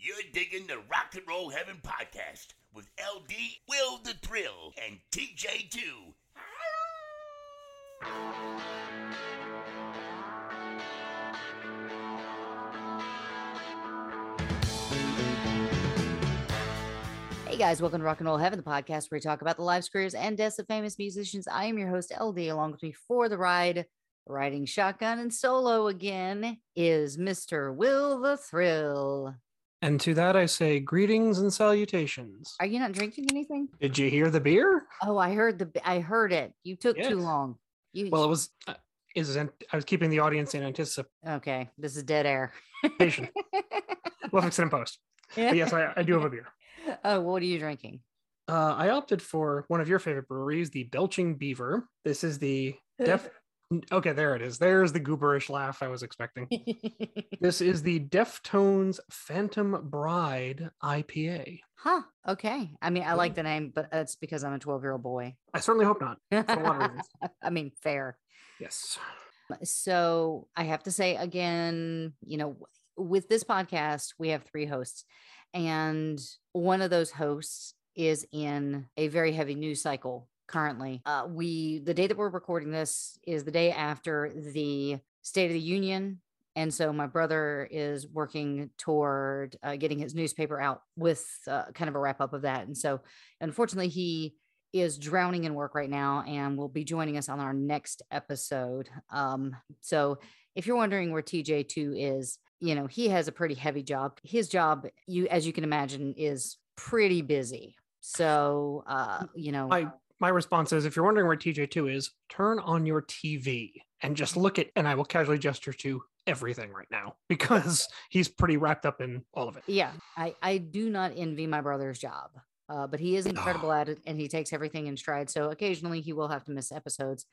You're digging the Rock and Roll Heaven podcast with LD, Will the Thrill, and TJ2. Hey guys, welcome to Rock and Roll Heaven, the podcast where we talk about the lives, careers, and deaths of famous musicians. I am your host, LD, along with me for the ride, riding shotgun and solo again, is Mr. Will the Thrill. And to that I say greetings and salutations. Are you not drinking anything? Did you hear the beer? Oh, I heard the I heard it. You took too long. You Well, it was uh, is I was keeping the audience in anticipation. okay. This is dead air. we'll fix it in post. But yes, I, I do have a beer. Oh, what are you drinking? Uh, I opted for one of your favorite breweries, the Belching Beaver. This is the Def. Okay, there it is. There's the gooberish laugh I was expecting. This is the Deftones Phantom Bride IPA. huh. Okay. I mean, I like the name, but that's because I'm a 12 year old boy. I certainly hope not. For a lot of reasons. I mean, fair. Yes. So I have to say again, you know, with this podcast, we have three hosts, and one of those hosts is in a very heavy news cycle currently. Uh, we the day that we're recording this is the day after the State of the Union. And so my brother is working toward uh, getting his newspaper out with uh, kind of a wrap up of that. And so, unfortunately, he is drowning in work right now and will be joining us on our next episode. Um, so if you're wondering where TJ2 is, you know, he has a pretty heavy job. His job, you as you can imagine, is pretty busy. So uh, you know, My my response is if you're wondering where TJ2 is, turn on your TV and just look at and I will casually gesture to everything right now because he's pretty wrapped up in all of it. yeah, I I do not envy my brother's job. Uh, but he is incredible at it and he takes everything in stride. So occasionally he will have to miss episodes.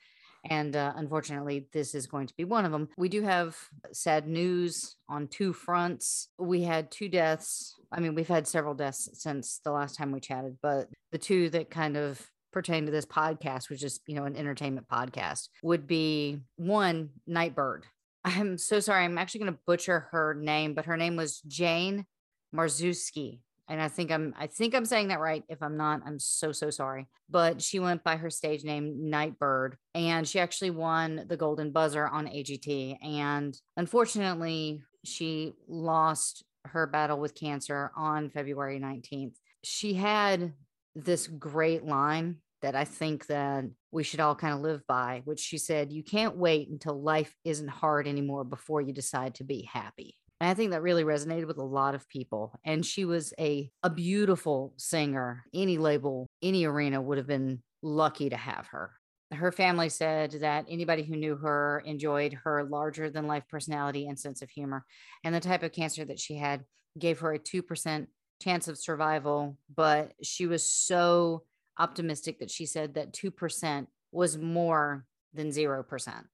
And uh, unfortunately, this is going to be one of them. We do have sad news on two fronts. We had two deaths. I mean, we've had several deaths since the last time we chatted, but the two that kind of pertain to this podcast, which is, you know, an entertainment podcast, would be one, Nightbird. I'm so sorry. I'm actually going to butcher her name, but her name was Jane Marzuski. And I think I'm I think I'm saying that right. If I'm not, I'm so so sorry. But she went by her stage name Nightbird and she actually won the Golden Buzzer on AGT and unfortunately she lost her battle with cancer on February 19th. She had this great line that I think that we should all kind of live by, which she said, you can't wait until life isn't hard anymore before you decide to be happy. And I think that really resonated with a lot of people. And she was a, a beautiful singer. Any label, any arena would have been lucky to have her. Her family said that anybody who knew her enjoyed her larger than life personality and sense of humor. And the type of cancer that she had gave her a 2% chance of survival. But she was so optimistic that she said that 2% was more than 0%.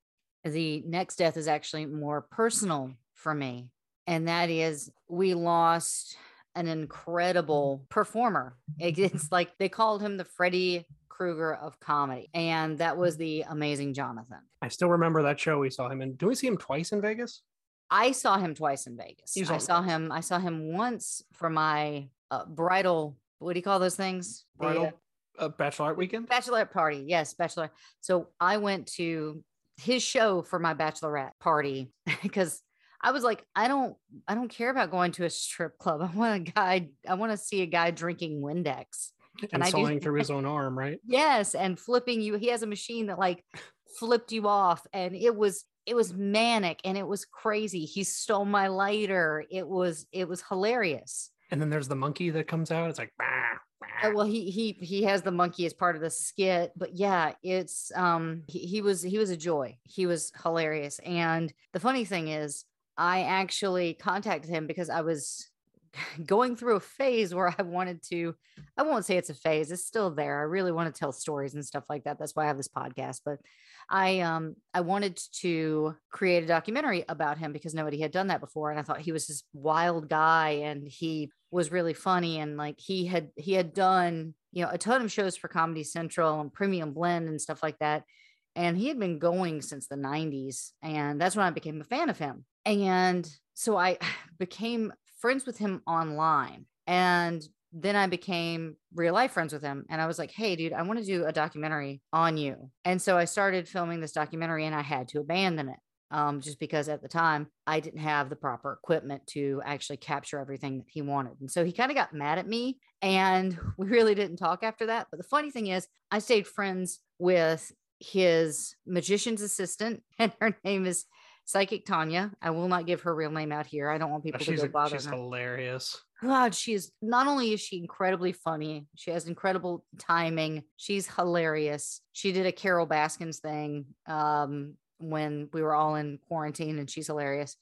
The next death is actually more personal for me and that is we lost an incredible performer. It's like they called him the Freddy Krueger of comedy, and that was the amazing Jonathan. I still remember that show we saw him in. Do we see him twice in Vegas? I saw him twice in Vegas. I saw him. I saw him once for my uh, bridal. What do you call those things? The, uh, Uh, bachelorette weekend. bachelorette party. Yes, bachelor. So I went to his show for my bachelorette party because I was like, I don't, I don't care about going to a strip club. I want a guy. I want to see a guy drinking Windex and, do- sawing through his own arm, right? Yes, and flipping you. He has a machine that like flipped you off, and it was it was manic and it was crazy. He stole my lighter. It was it was hilarious. And then there's the monkey that comes out. It's like, bah, well, he he he has the monkey as part of the skit, but yeah, it's um he, he was he was a joy. He was hilarious, and the funny thing is, I actually contacted him because I was going through a phase where I wanted to. I won't say it's a phase; it's still there. I really want to tell stories and stuff like that. That's why I have this podcast. But I um I wanted to create a documentary about him because nobody had done that before, and I thought he was this wild guy, and he was really funny and like he had he had done you know a ton of shows for comedy central and premium blend and stuff like that and he had been going since the 90s and that's when i became a fan of him and so i became friends with him online and then i became real life friends with him and i was like hey dude i want to do a documentary on you and so i started filming this documentary and i had to abandon it um, just because at the time I didn't have the proper equipment to actually capture everything that he wanted. And so he kind of got mad at me and we really didn't talk after that. But the funny thing is, I stayed friends with his magician's assistant, and her name is Psychic Tanya. I will not give her real name out here. I don't want people to she's, go bother she's her. hilarious. God, she is not only is she incredibly funny, she has incredible timing. She's hilarious. She did a Carol Baskins thing um, when we were all in quarantine, and she's hilarious.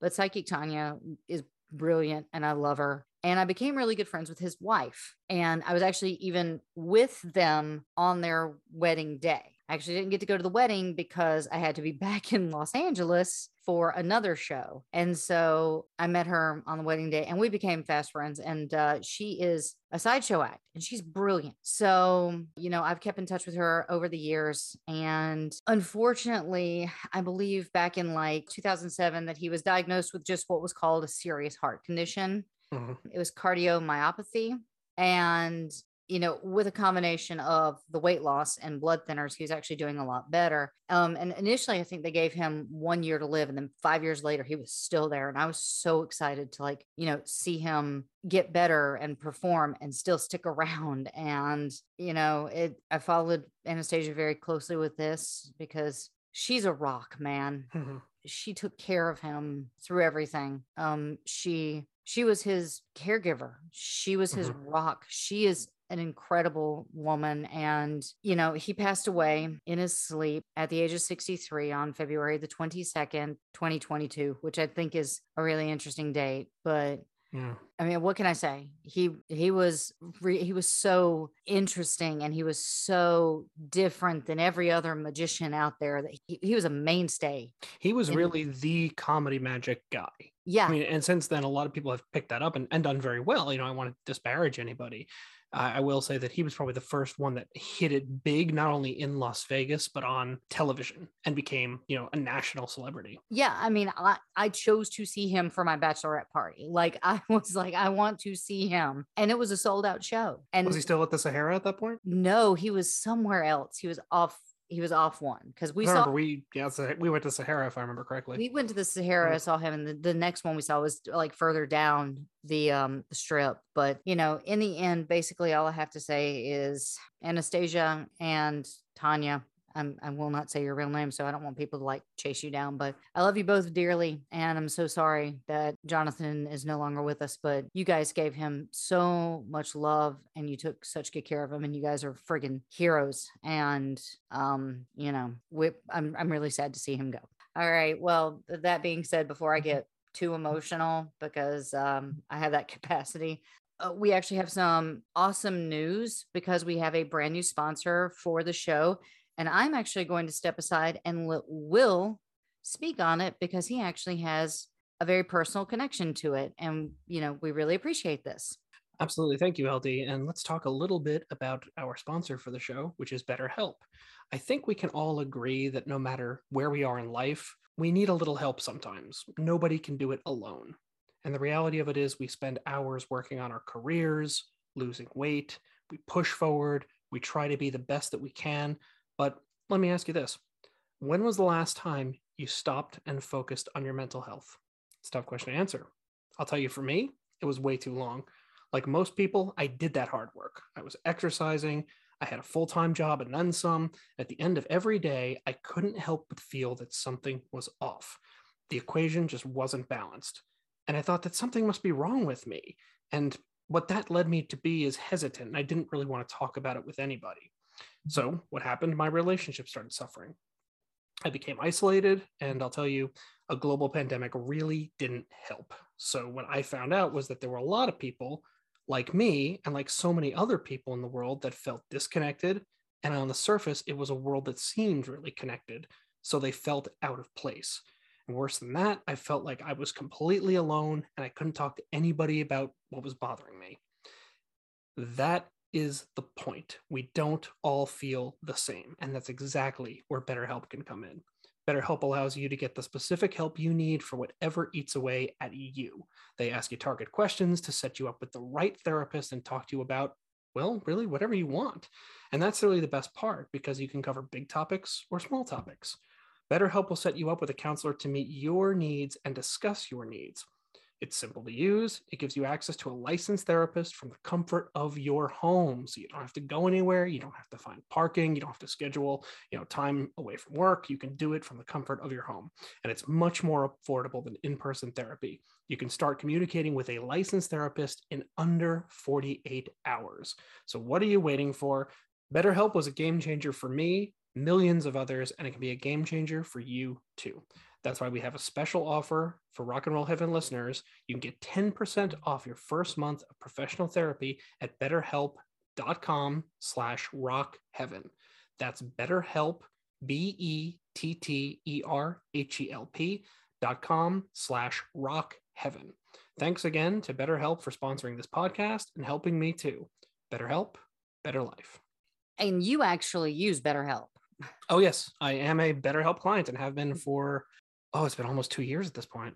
But Psychic Tanya is brilliant, and I love her. And I became really good friends with his wife. And I was actually even with them on their wedding day. I actually didn't get to go to the wedding because I had to be back in Los Angeles for another show. And so I met her on the wedding day and we became fast friends. And uh, she is a sideshow act and she's brilliant. So, you know, I've kept in touch with her over the years. And unfortunately, I believe back in like 2007 that he was diagnosed with just what was called a serious heart condition. Mhm. It was cardiomyopathy. And, you know, with a combination of the weight loss and blood thinners, he was actually doing a lot better. Um, and initially, I think they gave him one year to live. And then five years later, he was still there. And I was so excited to, like, you know, see him get better and perform and still stick around. And, you know, it, I followed Anastasia very closely with this because she's a rock, man Mhm. she took care of him through everything. Um, she she was his caregiver. She was his rock. She is an incredible woman. And, you know, he passed away in his sleep at the age of 63 on February the 22nd, 2022, which I think is a really interesting date. But Yeah. I mean, what can I say? He he was re- he was so interesting and he was so different than every other magician out there that he, he was a mainstay. He was And- really the comedy magic guy. Yeah. I mean, and since then, a lot of people have picked that up and, and done very well. You know, I want to disparage anybody. I I will say that he was probably the first one that hit it big, not only in Las Vegas, but on television and became, you know, a national celebrity. Yeah, I mean, I, I chose to see him for my bachelorette party. Like I was like, I want to see him. And it was a sold out show. And Was he still at the Sahara at that point? no, he was somewhere else. He was off, he was off one because we saw we yeah, we went to Sahara if I remember correctly. we went to the Sahara, I saw him, and the, the next one we saw was like further down the um the strip. But you know, in the end, basically all I have to say is Anastasia and Tanya. I'm, I will not say your real name, so I don't want people to like chase you down. But I love you both dearly, and I'm so sorry that Jonathan is no longer with us. But you guys gave him so much love, and you took such good care of him, and you guys are friggin' heroes. And um, you know, we, I'm I'm really sad to see him go. All right. Well, that being said, before I get too emotional because um, I have that capacity, uh, we actually have some awesome news because we have a brand new sponsor for the show. And I'm actually going to step aside and let Will speak on it because he actually has a very personal connection to it. And, you know, we really appreciate this. Absolutely. Thank you, LD. And let's talk a little bit about our sponsor for the show, which is BetterHelp. I think we can all agree that no matter where we are in life, we need a little help sometimes. Nobody can do it alone. And the reality of it is, we spend hours working on our careers, losing weight, we push forward, we try to be the best that we can. But let me ask you this when was the last time you stopped and focused on your mental health? It's tough question to answer. I'll tell you for me, it was way too long. Like most people, I did that hard work. I was exercising, I had a full time job and then some. At the end of every day, I couldn't help but feel that something was off. The equation just wasn't balanced. And I thought that something must be wrong with me. And what that led me to be is hesitant. And I didn't really want to talk about it with anybody. So, what happened? My relationship started suffering. I became isolated, and I'll tell you, a global pandemic really didn't help. So, what I found out was that there were a lot of people like me and like so many other people in the world that felt disconnected. And on the surface, it was a world that seemed really connected. So they felt out of place. And worse than that, I felt like I was completely alone and I couldn't talk to anybody about what was bothering me. That is the point. We don't all feel the same. And that's exactly where BetterHelp can come in. BetterHelp allows you to get the specific help you need for whatever eats away at you. They ask you target questions to set you up with the right therapist and talk to you about, well, really whatever you want. And that's really the best part because you can cover big topics or small topics. BetterHelp will set you up with a counselor to meet your needs and discuss your needs. It's simple to use. It gives you access to a licensed therapist from the comfort of your home. So you don't have to go anywhere. You don't have to find parking. You don't have to schedule, you know, time away from work. You can do it from the comfort of your home. And it's much more affordable than in-person therapy. You can start communicating with a licensed therapist in under 48 hours. So what are you waiting for? BetterHelp was a game changer for me, millions of others, and it can be a game changer for you too. That's why we have a special offer for Rock and Roll Heaven listeners. You can get 10% off your first month of professional therapy at betterhelp.com slash rock heaven. That's betterhelp, B-E-T-T-E-R-H-E-L-P dot com slash rock heaven. Thanks again to BetterHelp for sponsoring this podcast and helping me too. BetterHelp, better life. And you actually use BetterHelp. Oh, yes. I am a BetterHelp client and have been for oh, it's been almost two years at this point.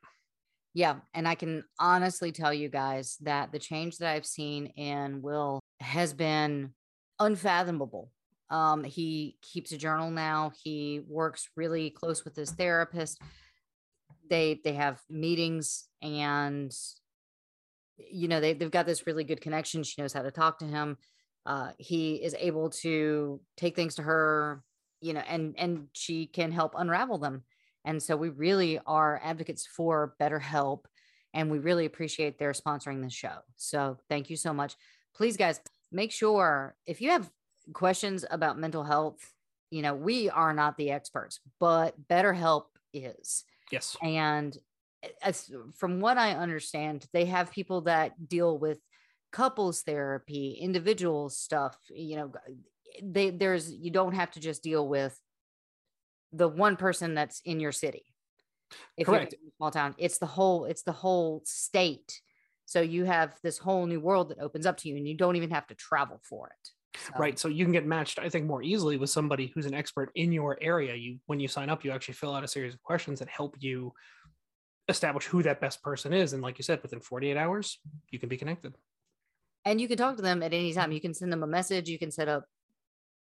Yeah. And I can honestly tell you guys that the change that I've seen in Will has been unfathomable. Um, he keeps a journal now. He works really close with his therapist. They they have meetings and you know they, they've got this really good connection. She knows how to talk to him. Uh, he is able to take things to her, you know, and and she can help unravel them and so we really are advocates for BetterHelp and we really appreciate their sponsoring the show. So thank you so much. Please, guys, make sure if you have questions about mental health, you know, we are not the experts, but BetterHelp is. Yes. And as, from what I understand, they have people that deal with couples therapy, individual stuff, you know, they there's you don't have to just deal with the one person that's in your city. If Correct. small town, it's the whole, it's the whole state. So you have this whole new world that opens up to you and you don't even have to travel for it. So. Right. So you can get matched, I think, more easily with somebody who's an expert in your area. You when you sign up, you actually fill out a series of questions that help you establish who that best person is. And like you said, within 48 hours, you can be connected. And you can talk to them at any time. You can send them a message, you can set up,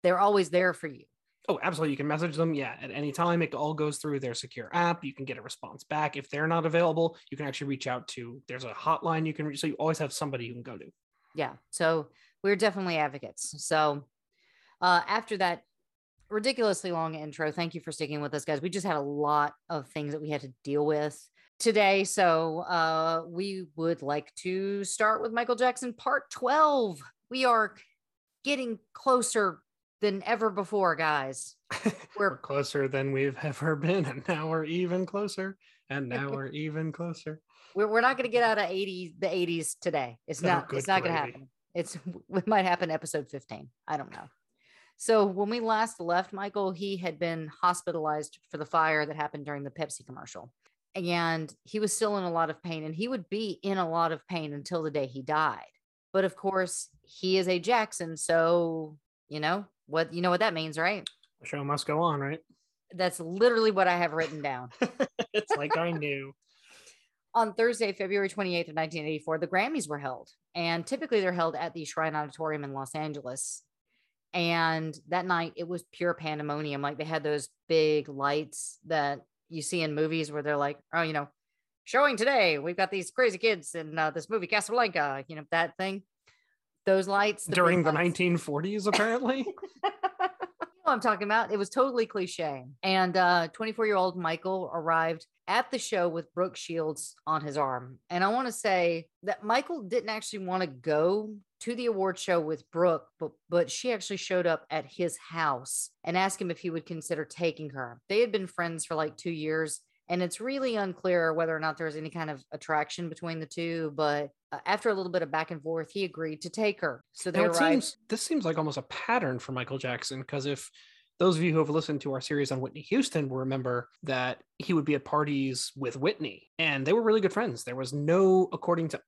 they're always there for you. Oh, absolutely. You can message them. Yeah. At any time, it all goes through their secure app. You can get a response back. If they're not available, you can actually reach out to, there's a hotline you can reach. So you always have somebody you can go to. Yeah. So we're definitely advocates. So uh, after that ridiculously long intro, thank you for sticking with us, guys. We just had a lot of things that we had to deal with today. So uh, we would like to start with Michael Jackson part 12. We are getting closer than ever before, guys. We're, we're closer than we've ever been, and now we're even closer, and now we're even closer. We're, we're not going to get out of 80 the 80s today. It's oh, not. it's not going to happen. It's it might happen episode 15. I don't know. So when we last left Michael, he had been hospitalized for the fire that happened during the Pepsi commercial. And he was still in a lot of pain and he would be in a lot of pain until the day he died. But of course, he is a Jackson, so you know, what you know what that means, right? The show must go on, right? That's literally what I have written down. it's like I knew. On Thursday, February 28th of 1984, the Grammys were held. And typically they're held at the Shrine Auditorium in Los Angeles. And that night it was pure pandemonium. Like they had those big lights that you see in movies where they're like, oh, you know, showing today. We've got these crazy kids in uh, this movie Casablanca. You know that thing. Those lights the During the lights. 1940s, apparently. you know what I'm talking about. It was totally cliche. And uh 24 year old Michael arrived at the show with Brooke Shields on his arm. And I want to say that Michael didn't actually want to go to the award show with Brooke, but but she actually showed up at his house and asked him if he would consider taking her. They had been friends for like two years. And it's really unclear whether or not there was any kind of attraction between the two. But uh, after a little bit of back and forth, he agreed to take her. So there Now, it arrived. seems this seems like almost a pattern for Michael Jackson because if those of you who have listened to our series on Whitney Houston will remember that he would be at parties with Whitney and they were really good friends. There was no, according to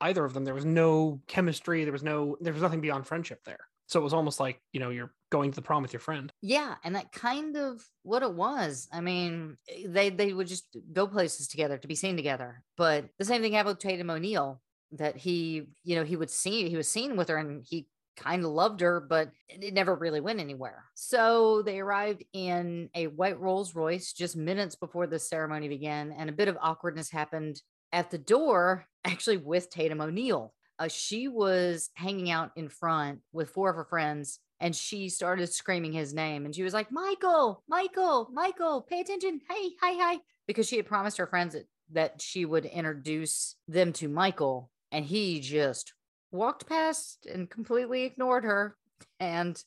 either of them, there was no chemistry. There was no, there was nothing beyond friendship there. So it was almost like, you know, you're going to the prom with your friend. Yeah, and that kind of what it was. I mean, eh, they they would just go places together to be seen together. But the same thing happened with Tatum O'Neal that he, you know, he would see he was seen with her and he kind of loved her, but it never really went anywhere. So they arrived in a white Rolls Royce just minutes before the ceremony began, and a bit of awkwardness happened at the door, actually with Tatum O'Neal. Uh, she was hanging out in front with four of her friends and she started screaming his name and she was like michael michael michael pay attention. Hey hi hi. Because she had promised her friends that, that she would introduce them to michael and he just walked past and completely ignored her and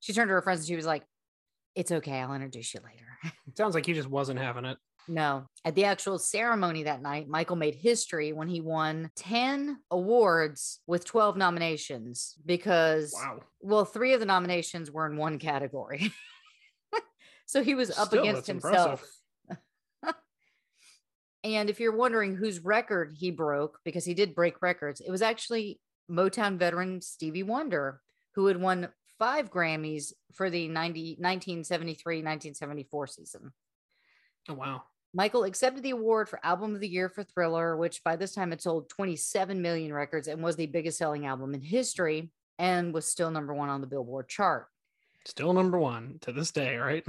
she turned to her friends and she was like it's okay i'll introduce you later. Sounds like he just wasn't having it. No. At the actual ceremony that night, Michael made history when he won 10 awards with 12 nominations because, Wow. well, three of the nominations were in one category. so he was up Still, against himself. And if you're wondering whose record he broke, because he did break records, it was actually Motown veteran Stevie Wonder, who had won five Grammys for the 90, 1973 1974 season. Oh, wow. Michael accepted the award for Album of the Year for Thriller, which by this time had sold 27 million records and was the biggest selling album in history and was still number one on the Billboard chart. Still number one to this day, right?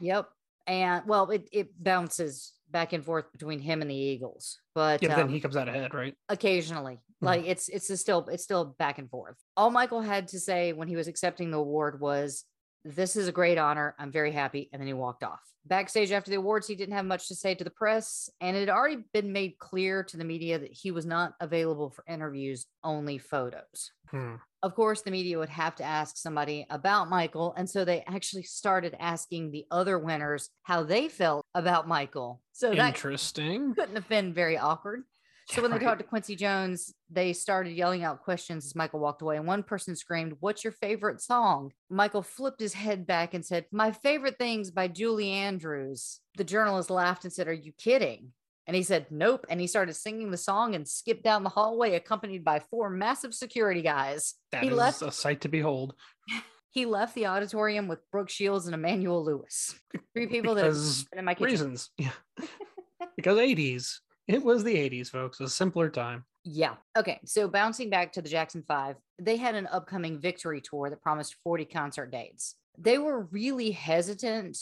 Yep. And well, it, it bounces back and forth between him and the Eagles, but Yeah, but then um, he comes out ahead, right? occasionally like it's it's still it's still back and forth all michael had to say when he was accepting the award was this is a great honor i'm very happy and then he walked off backstage after the awards he didn't have much to say to the press and it had already been made clear to the media that he was not available for interviews only photos Hmm. of course the media would have to ask somebody about michael and so they actually started asking the other winners how they felt about michael so that Interesting. couldn't have been very awkward. So when they talked to Quincy Jones, they started yelling out questions as Michael walked away. And one person screamed, What's your favorite song? Michael flipped his head back and said, My favorite things by Julie Andrews. The journalist laughed and said, Are you kidding? And he said, Nope. And he started singing the song and skipped down the hallway, accompanied by four massive security guys. That he is left a sight to behold. he left the auditorium with Brooke Shields and Emmanuel Lewis. Three people that have Because been in my kitchen. reasons. Yeah. because 80s. It was the 80s, folks. A simpler time. Yeah. Okay. So bouncing back to the Jackson Five, they had an upcoming victory tour that promised 40 concert dates. They were really hesitant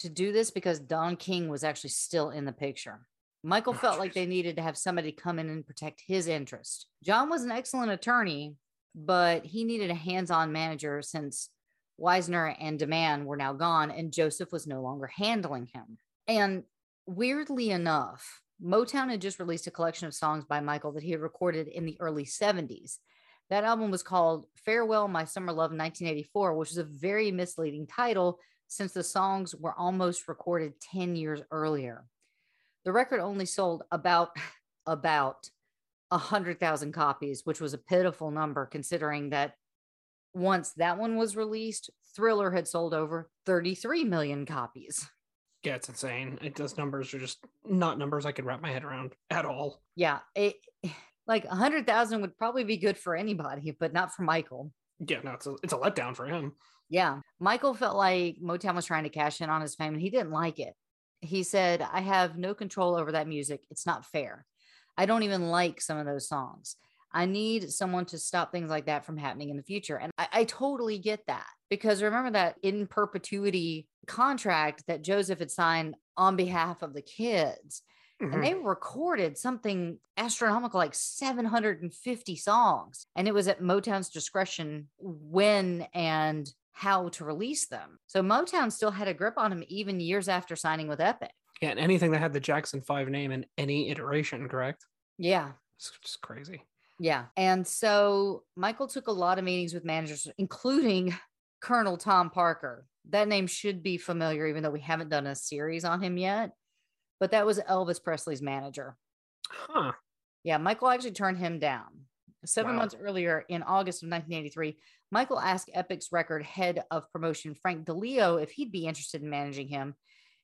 to do this because Don King was actually still in the picture. Michael Oh, felt like they needed to have somebody come in and protect his interest. John was an excellent attorney, but he needed a hands on manager since Weisner and DeMann were now gone and Joseph was no longer handling him. And weirdly enough, Motown had just released a collection of songs by Michael that he had recorded in the early 70s. That album was called Farewell, My Summer Love 1984, which is a very misleading title since the songs were almost recorded 10 years earlier. The record only sold about about 100,000 copies, which was a pitiful number considering that once that one was released, Thriller had sold over 33 million copies. Yeah, it's insane. It does numbers are just not numbers I could wrap my head around at all. Yeah, it like a 100,000 would probably be good for anybody, but not for Michael. Yeah, no, it's a it's a letdown for him. Yeah. Michael felt like Motown was trying to cash in on his fame and he didn't like it. He said, I have no control over that music. It's not fair. I don't even like some of those songs. I need someone to stop things like that from happening in the future. And I, I totally get that because remember that in perpetuity contract that Joseph had signed on behalf of the kids. Mhm. and they recorded something astronomical like 750 songs and it was at motown's discretion when and how to release them so motown still had a grip on him even years after signing with epic Yeah, and anything that had the Jackson 5 name in any iteration, correct? yeah It's just crazy. yeah and so michael took a lot of meetings with managers including colonel tom parker that name should be familiar even though we haven't done a series on him yet but that was elvis presley's manager Huh. Yeah, Michael actually turned him down. Seven Wow. months earlier, in August of 1983, Michael asked Epic's record head of promotion, Frank DeLeo, if he'd be interested in managing him.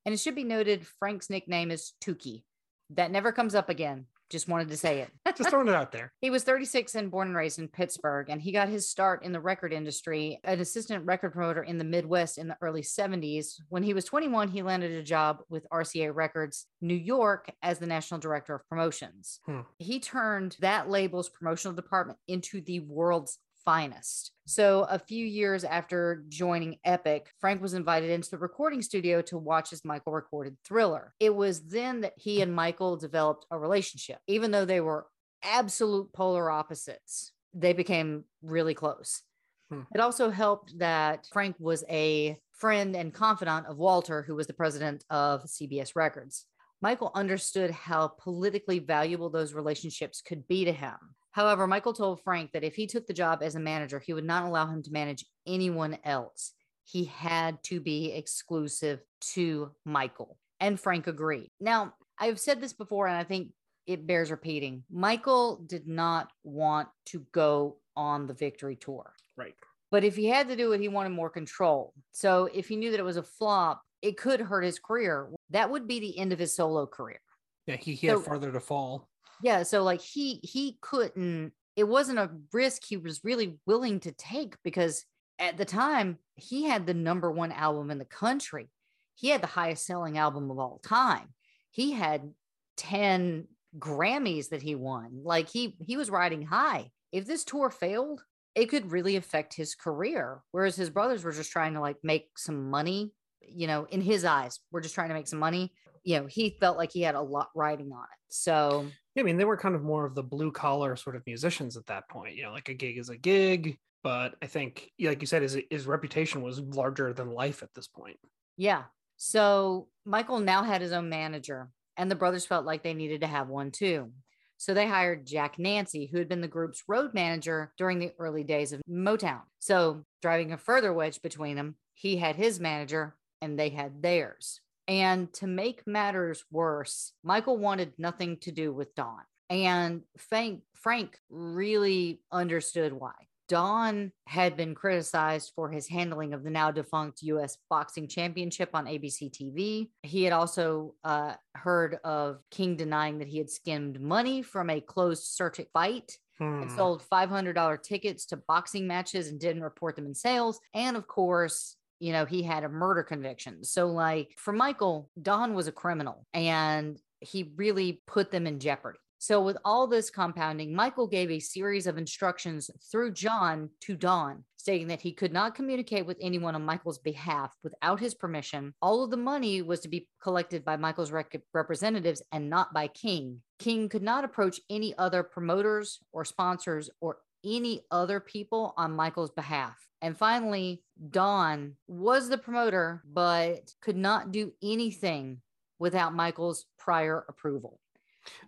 And it should be noted Frank's nickname is Tookie. That never comes up again. Just wanted to say it. Just throwing it out there. He was 36 and born and raised in Pittsburgh, and he got his start in the record industry, an assistant record promoter in the Midwest in the early 70s. When he was 21, he landed a job with RCA Records New York as the national director of promotions. Hmm. He turned that label's promotional department into the world's finest. So, a few years after joining Epic, Frank was invited into the recording studio to watch as Michael recorded Thriller. It was then that he and Michael developed a relationship, even though they were absolute polar opposites. They became really close. Hmm. It also helped that Frank was a friend and confidant of Walter, who was the president of CBS Records. Michael understood how politically valuable those relationships could be to him. However, Michael told Frank that if he took the job as a manager, he would not allow him to manage anyone else. He had to be exclusive to Michael. And Frank agreed. Now, I've said this before, and I think it bears repeating. Michael did not want to go on the victory tour. Right. But if he had to do it, he wanted more control. So if he knew that it was a flop, it could hurt his career. That would be the end of his solo career. Yeah, he, he had So- farther to fall. Yeah, so like he he couldn't it wasn't a risk he was really willing to take because at the time he had the number 1 album in the country. He had the highest selling album of all time. He had 10 Grammys that he won. Like he he was riding high. If this tour failed, it could really affect his career whereas his brothers were just trying to like make some money, you know, in his eyes. We're just trying to make some money. You know, he felt like he had a lot riding on it. So Yeah, I mean, they were kind of more of the blue collar sort of musicians at that point. You know, like a gig is a gig. But I think, like you said, his his reputation was larger than life at this point. Yeah. So Michael now had his own manager, and the brothers felt like they needed to have one too. So they hired Jack Nancy, who had been the group's road manager during the early days of Motown. So, driving a further wedge between them, he had his manager and they had theirs. And to make matters worse, Michael wanted nothing to do with Don. And Frank, Frank really understood why. Don had been criticized for his handling of the now defunct US Boxing Championship on ABC TV. He had also uh, heard of King denying that he had skimmed money from a closed circuit fight and Hmm. sold $500 tickets to boxing matches and didn't report them in sales. And of course, you know, he had a murder conviction. So, like for Michael, Don was a criminal and he really put them in jeopardy. So, with all this compounding, Michael gave a series of instructions through John to Don, stating that he could not communicate with anyone on Michael's behalf without his permission. All of the money was to be collected by Michael's rec- representatives and not by King. King could not approach any other promoters or sponsors or any other people on Michael's behalf. And finally, Don was the promoter, but could not do anything without Michael's prior approval.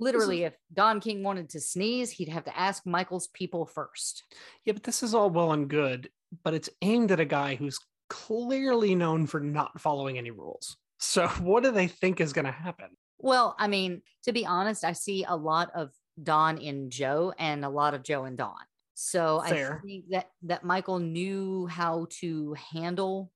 Literally, if Don King wanted to sneeze, he'd have to ask Michael's people first. Yeah, but this is all well and good, but it's aimed at a guy who's clearly known for not following any rules. So, what do they think is going to happen? Well, I mean, to be honest, I see a lot of Don in Joe and a lot of Joe and Don. So Fair. I think that that Michael knew how to handle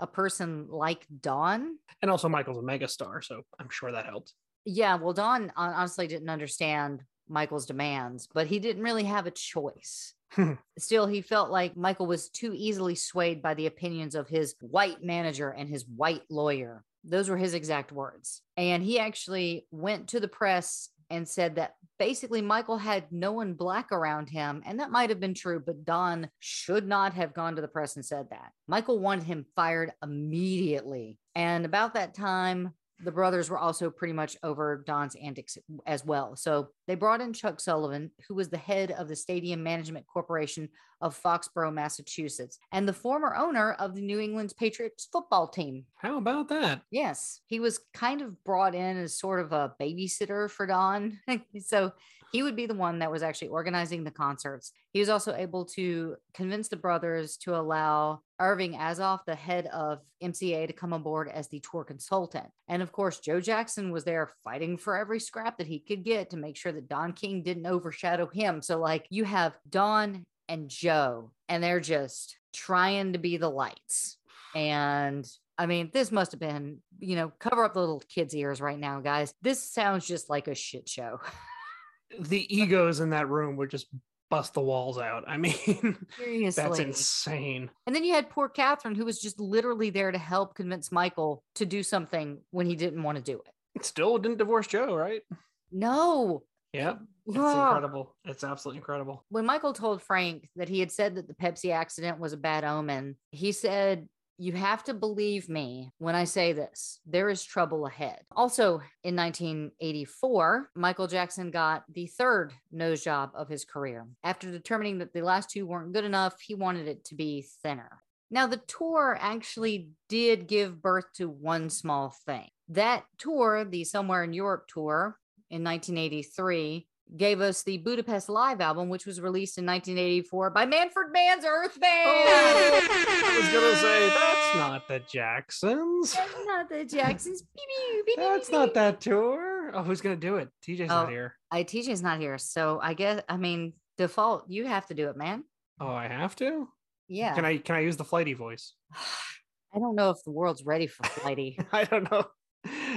a person like Don. And also, Michael's a megastar, so I'm sure that helped. Yeah, well, Don honestly didn't understand Michael's demands, but he didn't really have a choice. Still, he felt like Michael was too easily swayed by the opinions of his white manager and his white lawyer. Those were his exact words. And he actually went to the press and said that basically Michael had no one black around him. And that might have been true, but Don should not have gone to the press and said that. Michael wanted him fired immediately. And about that time, the brothers were also pretty much over Don's antics as well. So they brought in Chuck Sullivan, who was the head of the Stadium Management Corporation of Foxborough, Massachusetts, and the former owner of the New England Patriots football team. How about that? Yes, he was kind of brought in as sort of a babysitter for Don. so he would be the one that was actually organizing the concerts. He was also able to convince the brothers to allow Irving Azoff, the head of MCA, to come aboard as the tour consultant. And of course, Joe Jackson was there fighting for every scrap that he could get to make sure that Don King didn't overshadow him. So, like, you have Don and Joe, and they're just trying to be the lights. And I mean, this must have been, you know, cover up the little kids' ears right now, guys. This sounds just like a shit show. the egos in that room would just bust the walls out. I mean, Seriously. that's insane. And then you had poor Catherine, who was just literally there to help convince Michael to do something when he didn't want to do it. Still didn't divorce Joe, right? No. Yeah. It's incredible. It's absolutely incredible. When Michael told Frank that he had said that the Pepsi accident was a bad omen, he said, You have to believe me when I say this. There is trouble ahead. Also, in 1984, Michael Jackson got the third nose job of his career. After determining that the last two weren't good enough, he wanted it to be thinner. Now, the tour actually did give birth to one small thing. That tour, the Somewhere in Europe tour in 1983, gave us the Budapest Live album, which was released in 1984 by Manfred Mann's Earth Band. I was gonna say that's not the Jacksons. That's not the Jacksons. That's not that tour. Oh, who's gonna do it? TJ's not Oh. here. I TJ's not here, so I guess I mean default. You have to do it, man. Oh, I have to. Yeah. Can I? Can I use the flighty voice? I don't know if the world's ready for flighty. I don't know.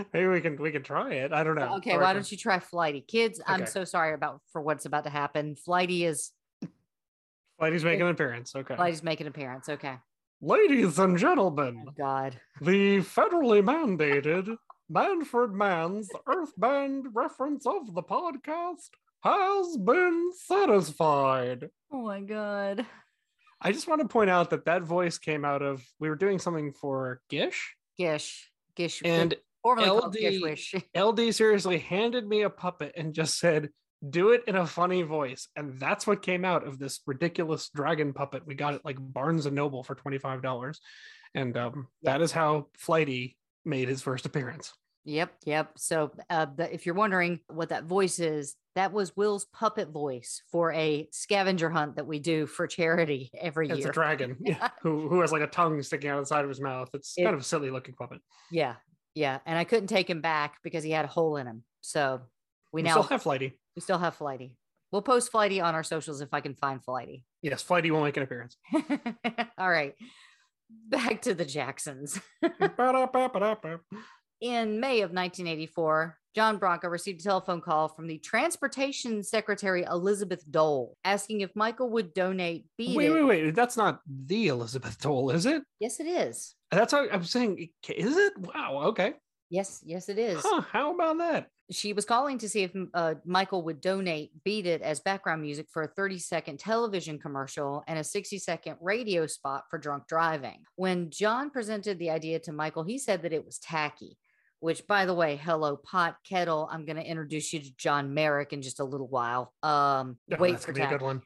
Maybe we can we can try it. I don't know. okay, why don't you try flighty, kids? I'm so sorry about for what's about to happen. Flighty is Flighty's making an appearance. Okay. Flighty's making an appearance. Okay. Ladies and gentlemen, Oh, God. the federally mandated Manfred Mann's Earth Band reference of the podcast has been satisfied. Oh my God. I just want to point out that that voice came out of we were doing something for Gish, Gish. Gish. and formerly LD GISHWHES. LD seriously handed me a puppet and just said, "Do it in a funny voice," and that's what came out of this ridiculous dragon puppet. We got it like Barnes and Noble for twenty five dollars, and um, Yeah. that is how Flighty made his first appearance. Yep, yep. So, uh, the, if you're wondering what that voice is, that was Will's puppet voice for a scavenger hunt that we do for charity every It's year. It's a dragon yeah, who who has like a tongue sticking out of the side of his mouth. It's It- kind of a silly looking puppet. yeah, yeah. And I couldn't take him back because he had a hole in him. So we, We, now still have Flighty. we still have Flighty. We'll post Flighty on our socials if I can find Flighty. Yes, Flighty will make an appearance. All right, back to the Jacksons. In May of 1984, John Branca received a telephone call from the Transportation Secretary Elizabeth Dole asking if Michael would donate Beat wait, It. wait, wait. That's not the Elizabeth Dole, is it? Yes, it is. That's how I'm saying. Is it? Wow. Okay. Yes, yes, it is. Huh, how about that? She was calling to see if uh, Michael would donate Beat It as background music for a 30 second television commercial and a 60 second radio spot for drunk driving. When John presented the idea to Michael, he said that it was tacky. Which, by the way, hello, pot kettle. I'm going to introduce you to John Merrick in just a little while. Um, Oh, wait that's for gonna be a good one.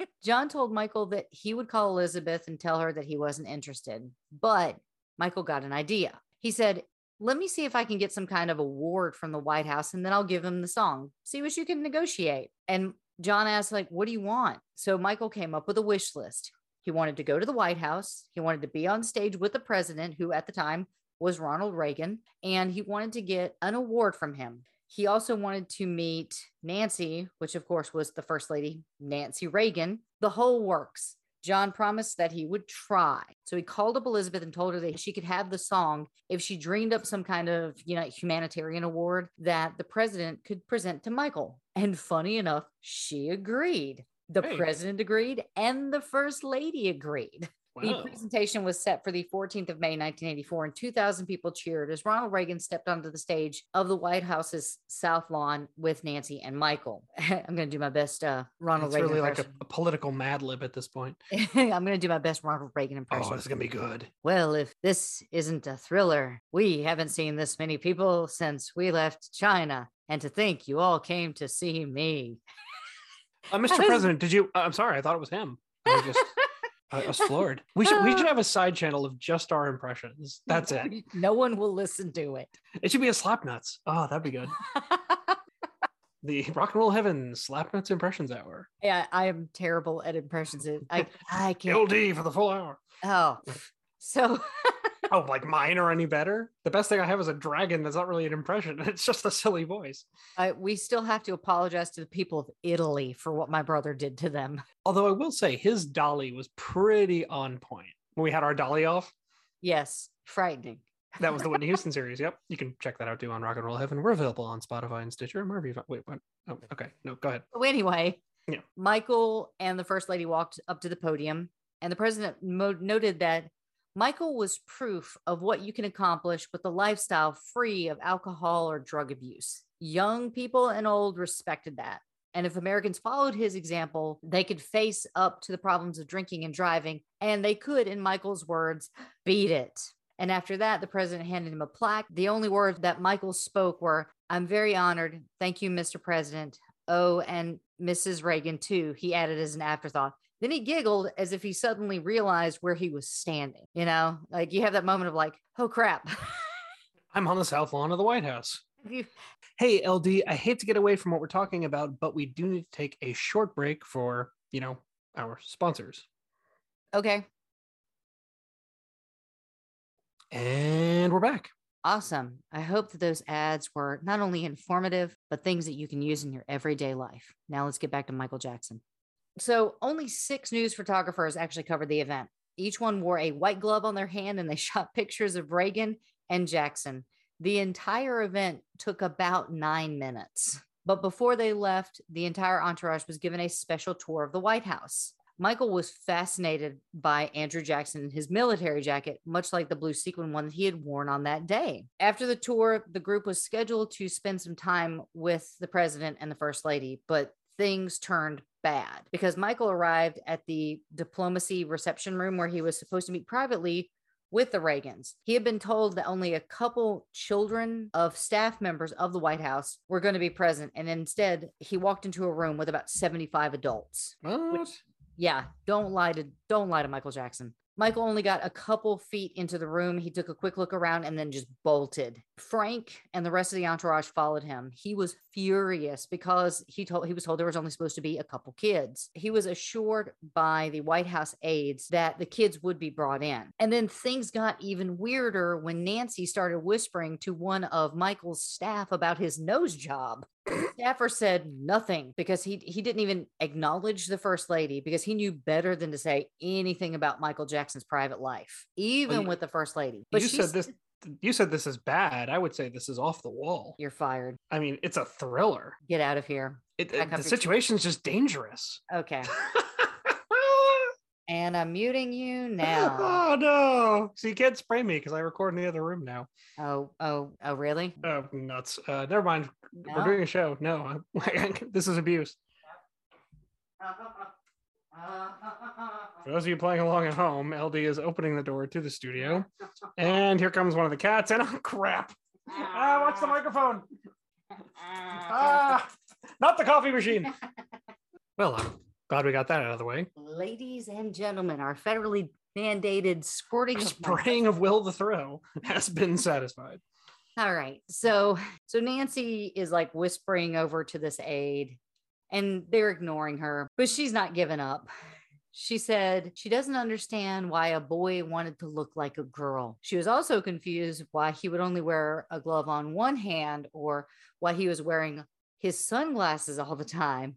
John told Michael that he would call Elizabeth and tell her that he wasn't interested. But Michael got an idea. He said, Let me see if I can get some kind of award from the White House and then I'll give him the song. See what you can negotiate. And John asked, like, what do you want? So Michael came up with a wish list. He wanted to go to the White House. He wanted to be on stage with the president, who at the time was Ronald Reagan, and he wanted to get an award from him. He also wanted to meet Nancy, which of course was the first lady, Nancy Reagan, the whole works. John promised that he would try. So he called up Elizabeth and told her that she could have the song if she dreamed up some kind of, you know, humanitarian award that the president could present to Michael. And funny enough, she agreed. The Hey. president agreed and the first lady agreed. The presentation was set for the 14th of May, 1984, and 2,000 people cheered as Ronald Reagan stepped onto the stage of the White House's South Lawn with Nancy and Michael. I'm going to do my best uh, Ronald It's Reagan really like a, a political Mad Lib at this point. I'm going to do my best Ronald Reagan impression. Oh, this is gonna be good. Well, if this isn't a thriller, we haven't seen this many people since we left China. And to think you all came to see me. Uh, Mr. President, did you? uh, I'm sorry, I thought it was him. I I was floored. We should we should have a side channel of just our impressions. That's it. No one will listen to it. It should be a Slapnuts. Oh, that'd be good. The Rock and Roll Heaven Slapnuts Impressions Hour. yeah, I am terrible at impressions. I, I can't. LD for the full hour. Oh, so Oh, like mine are any better? The best thing I have is a dragon that's not really an impression. It's just a silly voice. I, we still have to apologize to the people of Italy for what my brother did to them. Although I will say his dolly was pretty on point. When we had our dolly off, Yes, frightening. that was the Whitney Houston series. Yep. You can check that out too on Rock and Roll Heaven. We're available on Spotify and Stitcher and wherever you find. Wait, what? Oh, okay. No, go ahead. So anyway, Yeah. Michael and the first lady walked up to the podium, and the president mo- noted that Michael was proof of what you can accomplish with a lifestyle free of alcohol or drug abuse. Young people and old respected that. And if Americans followed his example, they could face up to the problems of drinking and driving, and they could, in Michael's words, beat it. And after that, the president handed him a plaque. The only words that Michael spoke were, I'm very honored. Thank you, Mr. President. Oh, and Mrs. Reagan, too, he added as an afterthought. Then he giggled as if he suddenly realized where he was standing. You know, like you have that moment of like, oh crap. I'm on the south lawn of the White House. You- Hey, LD, I hate to get away from what we're talking about, but we do need to take a short break for, you know, our sponsors. okay, And we're back. awesome. I hope that those ads were not only informative, but things that you can use in your everyday life. Now let's get back to Michael Jackson. So, only six news photographers actually covered the event. Each one wore a white glove on their hand and they shot pictures of Reagan and Jackson. The entire event took about nine minutes. But before they left, the entire entourage was given a special tour of the White House. Michael was fascinated by Andrew Jackson and his military jacket, much like the blue sequin one that he had worn on that day. After the tour, the group was scheduled to spend some time with the president and the first lady, but things turned bad because Michael arrived at the diplomacy reception room where he was supposed to meet privately with the Reagans. He had been told that only a couple children of staff members of the White House were going to be present. And instead, he walked into a room with about 75 adults. What? Yeah, don't lie to don't lie to Michael Jackson. Michael only got a couple feet into the room. He took a quick look around and then just bolted. Frank and the rest of the entourage followed him. He was furious because he told he was told there was only supposed to be a couple kids. He was assured by the White House aides that the kids would be brought in. And then things got even weirder when Nancy started whispering to one of Michael's staff about his nose job. The staffer said nothing because he he didn't even acknowledge the first lady because he knew better than to say anything about Michael Jackson's private life, even you- with the first lady. But you she said this you said this is bad. I would say this is off the wall. You're fired. I mean, it's a thriller. Get out of here. It, it- the situation's just dangerous. Okay. And I'm muting you now. oh no! So you can't spray me because I record in the other room now. Oh, oh, oh, really? Oh, nuts! Uh, never mind. No? We're doing a show. No, this is abuse. For those of you playing along at home, LD is opening the door to the studio, and here comes one of the cats. And oh crap! Ah, watch the microphone. Ah, not the coffee machine. Well, I'm glad we got that out of the way. Ladies and gentlemen, our federally mandated mouth- Spraying of Will the Throw has been satisfied. All right. So so Nancy is like whispering over to this aide and they're ignoring her, but she's not giving up. She said she doesn't understand why a boy wanted to look like a girl. She was also confused why he would only wear a glove on one hand or why he was wearing his sunglasses all the time.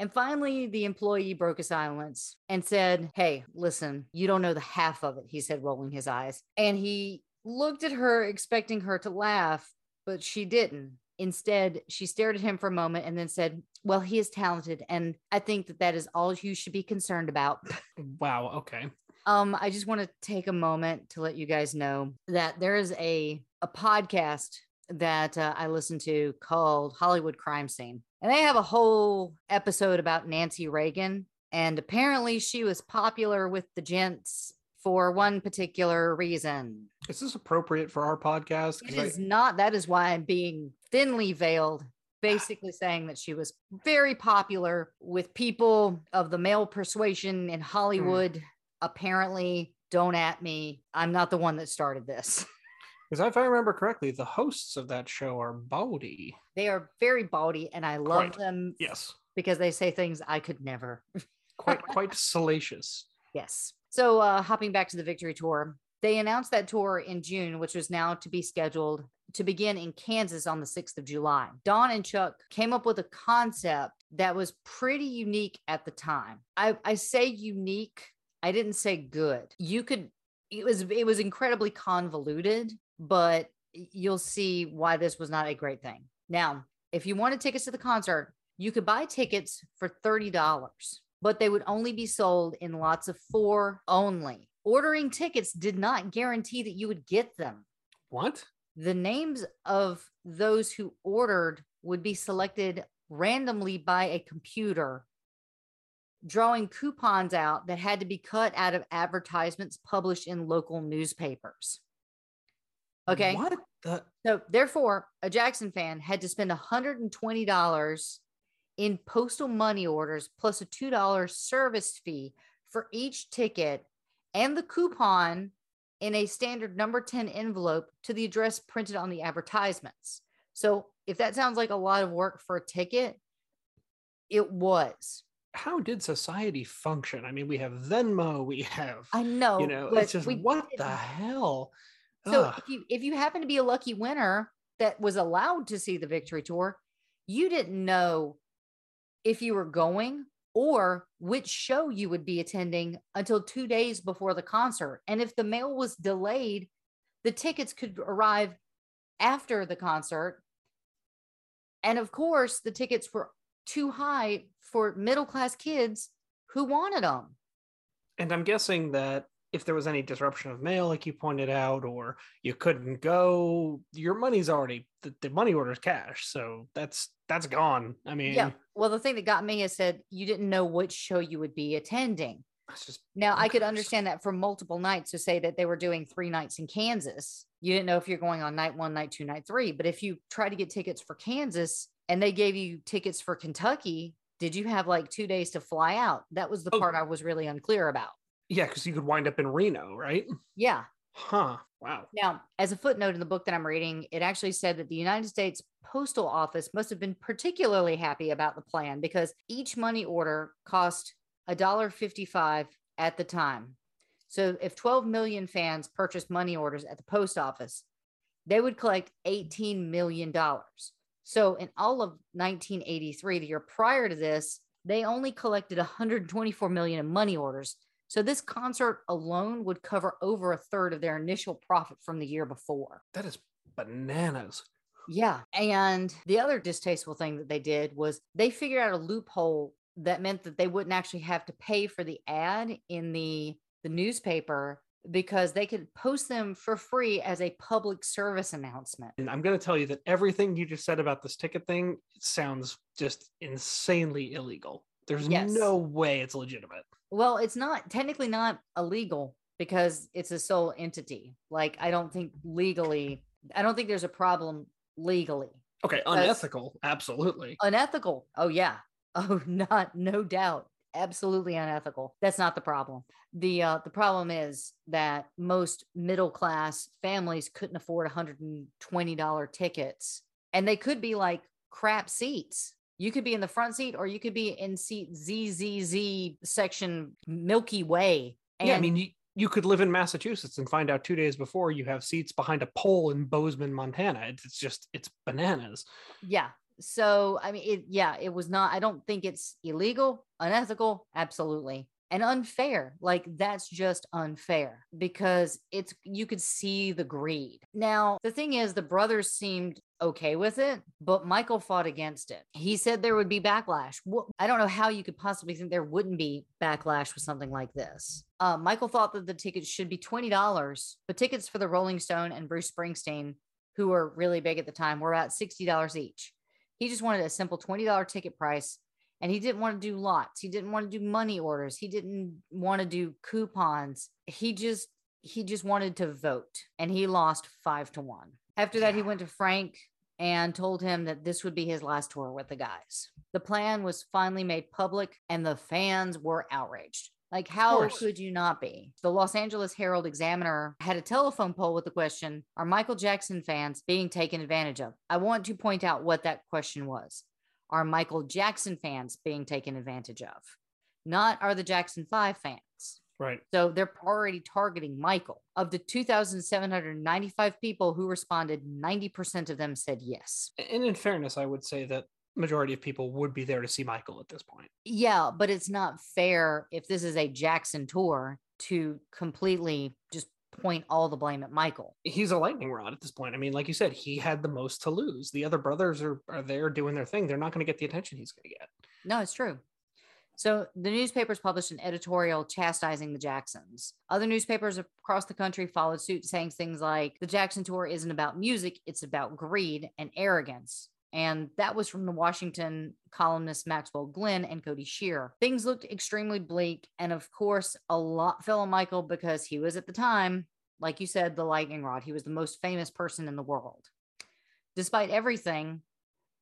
And finally, the employee broke a silence and said, Hey, listen, you don't know the half of it, he said, rolling his eyes. And he looked at her, expecting her to laugh, but she didn't. Instead, she stared at him for a moment and then said, Well, he is talented. And I think that that is all you should be concerned about. Wow. Okay. Um, I just want to take a moment to let you guys know that there is a a podcast that uh, I listen to called Hollywood Crime Scene, and they have a whole episode about Nancy Reagan, and apparently she was popular with the gents for one particular reason. Is this appropriate for our podcast? It is I- not. That is why I'm being thinly veiled, ah. basically saying that she was very popular with people of the male persuasion in hmm. Hollywood. Apparently, don't at me. I'm not the one that started this. Because if I remember correctly, the hosts of that show are Bowdy. They are very bawdy, and I love Quite. them Yes. because they say things I could never. Quite quite salacious. Yes. So, uh, hopping back to the Victory Tour, they announced that tour in June, which was now to be scheduled to begin in Kansas on the 6th of July. Don and Chuck came up with a concept that was pretty unique at the time. I, I say unique, I didn't say good. You could, it was, it was incredibly convoluted, but you'll see why this was not a great thing. Now, if you wanted tickets to the concert, you could buy tickets for $30 but they would only be sold in lots of four only. Ordering tickets did not guarantee that you would get them. What? The names of those who ordered would be selected randomly by a computer, drawing coupons out that had to be cut out of advertisements published in local newspapers. Okay. What the? So therefore, a Jackson fan had to spend $120 in postal money orders plus a $2 service fee for each ticket and the coupon in a standard number 10 envelope to the address printed on the advertisements. So if that sounds like a lot of work for a ticket, it was. How did society function? I mean, we have Venmo, we have, I know. you know, it's just what the hell? So Ugh. if you if you happen to be a lucky winner that was allowed to see the victory tour, you didn't know if you were going or which show you would be attending until 2 days before the concert. And if the mail was delayed, the tickets could arrive after the concert. And of course, the tickets were too high for middle class kids who wanted them. And I'm guessing that if there was any disruption of mail, like you pointed out, or you couldn't go, your money's already the, the money order's cash, so that's that's gone. I mean, Yeah. Well, the thing that got me is said you didn't know which show you would be attending. Now, I could understand that for multiple nights to say that they were doing three nights in Kansas. You didn't know if you're going on night one, night two, night three. But if you try to get tickets for Kansas and they gave you tickets for Kentucky, did you have like two days to fly out? That was the Oh. part I was really unclear about. Yeah, because you could wind up in Reno, right? Yeah. Huh. Wow. Now, as a footnote in the book that I'm reading, it actually said that the United States Postal Office must have been particularly happy about the plan because each money order cost $1.55 at the time. So if 12 million fans purchased money orders at the post office, they would collect $18 million. So in all of 1983, the year prior to this, they only collected 124 million in money orders. So this concert alone would cover over a third of their initial profit from the year before. That is bananas. Yeah. And the other distasteful thing that they did was they figured out a loophole that meant that they wouldn't actually have to pay for the ad in the the newspaper because they could post them for free as a public service announcement. And I'm going to tell you that everything you just said about this ticket thing sounds just insanely illegal. There's Yes. no way it's legitimate. Well, it's not technically not illegal because it's a sole entity. Like I don't think legally, I don't think there's a problem legally. Okay, unethical, absolutely. Unethical. Oh yeah. Oh, not no doubt. Absolutely unethical. That's not the problem. The uh the problem is that most middle class families couldn't afford $120 tickets. And they could be like crap seats. You could be in the front seat or you could be in seat ZZZ section Milky Way. yeah, I mean, you, you could live in Massachusetts and find out two days before you have seats behind a pole in Bozeman, Montana. It's, it's just, it's bananas. Yeah. So, I mean, it, yeah, it was not, I don't think it's illegal, unethical. Absolutely. And unfair. Like that's just unfair because it's you could see the greed. Now, the thing is the brothers seemed okay with it, but Michael fought against it. He said there would be backlash. I don't know how you could possibly think there wouldn't be backlash with something like this. Uh, Michael thought that the tickets should be $20, but tickets for the Rolling Stone and Bruce Springsteen, who were really big at the time, were about $60 each. He just wanted a simple $20 ticket price and he didn't want to do lots. He didn't want to do money orders. He didn't want to do coupons. He just he just wanted to vote and he lost 5 to 1. After that he went to Frank and told him that this would be his last tour with the guys. The plan was finally made public and the fans were outraged. Like, how could you not be? The Los Angeles Herald Examiner had a telephone poll with the question Are Michael Jackson fans being taken advantage of? I want to point out what that question was. Are Michael Jackson fans being taken advantage of? Not are the Jackson 5 fans. Right. So they're already targeting Michael. Of the 2,795 people who responded, 90% of them said yes. And in fairness, I would say that majority of people would be there to see Michael at this point. Yeah, but it's not fair if this is a Jackson tour to completely just point all the blame at Michael. He's a lightning rod at this point. I mean, like you said, he had the most to lose. The other brothers are, are there doing their thing. They're not going to get the attention he's going to get. No, it's true. So the newspapers published an editorial chastising the Jacksons. Other newspapers across the country followed suit, saying things like the Jackson tour isn't about music, it's about greed and arrogance. And that was from the Washington columnists Maxwell Glen and Cody Shear. Things looked extremely bleak. And of course, a lot fell on Michael because he was at the time, like you said, the lightning rod. He was the most famous person in the world. Despite everything,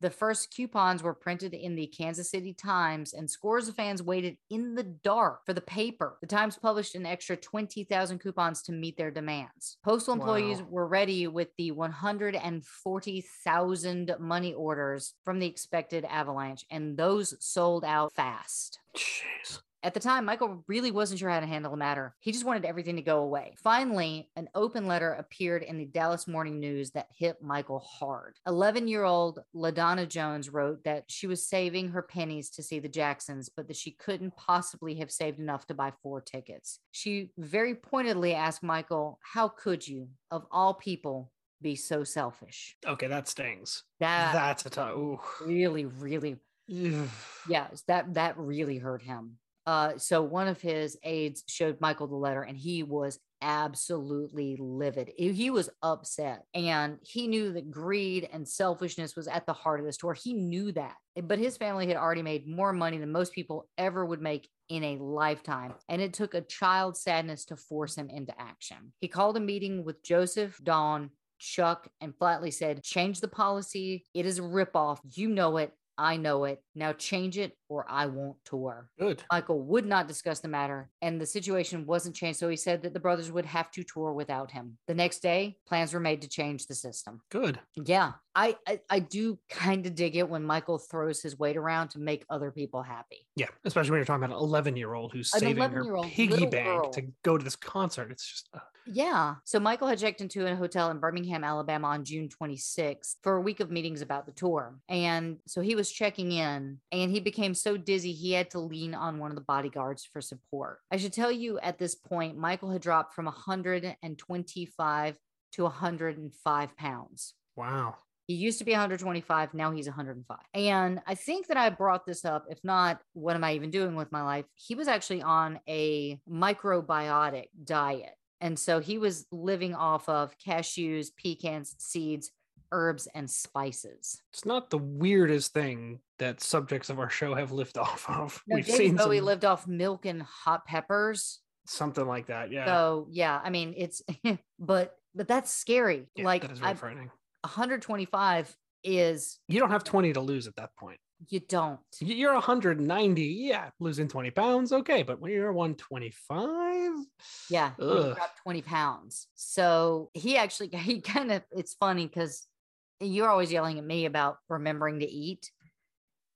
the first coupons were printed in the Kansas City Times, and scores of fans waited in the dark for the paper. The Times published an extra 20,000 coupons to meet their demands. Postal employees wow. were ready with the 140,000 money orders from the expected avalanche, and those sold out fast. Jeez. At the time, Michael really wasn't sure how to handle the matter. He just wanted everything to go away. Finally, an open letter appeared in the Dallas Morning News that hit Michael hard. 11 year old LaDonna Jones wrote that she was saving her pennies to see the Jacksons, but that she couldn't possibly have saved enough to buy four tickets. She very pointedly asked Michael, How could you, of all people, be so selfish? Okay, that stings. That that's a tough. Really, really. yeah, that that really hurt him. Uh, so one of his aides showed Michael the letter, and he was absolutely livid. He was upset, and he knew that greed and selfishness was at the heart of this tour. He knew that, but his family had already made more money than most people ever would make in a lifetime. And it took a child's sadness to force him into action. He called a meeting with Joseph, Don, Chuck, and flatly said, Change the policy. It is a ripoff. You know it. I know it. Now change it or I won't tour. Good. Michael would not discuss the matter, and the situation wasn't changed. So he said that the brothers would have to tour without him. The next day, plans were made to change the system. Good. Yeah. I I, I do kind of dig it when Michael throws his weight around to make other people happy. Yeah, especially when you're talking about an 11 year old who's an saving her piggy bank girl. to go to this concert. It's just. Uh... Yeah. So Michael had checked into a hotel in Birmingham, Alabama on June 26th for a week of meetings about the tour. And so he was checking in and he became so dizzy he had to lean on one of the bodyguards for support. I should tell you at this point, Michael had dropped from 125 to 105 pounds. Wow. He used to be 125. Now he's 105. And I think that I brought this up. If not, what am I even doing with my life? He was actually on a macrobiotic diet. And so he was living off of cashews, pecans, seeds, herbs, and spices. It's not the weirdest thing that subjects of our show have lived off of. No, We've David seen Bowie some... lived off milk and hot peppers. Something like that. Yeah. So yeah, I mean it's but but that's scary. Yeah, like that is very frightening. 125 is you don't have 20 to lose at that point. You don't. You're 190. Yeah, losing 20 pounds. Okay. But when you're 125, yeah, drop 20 pounds. So he actually, he kind of, it's funny because you're always yelling at me about remembering to eat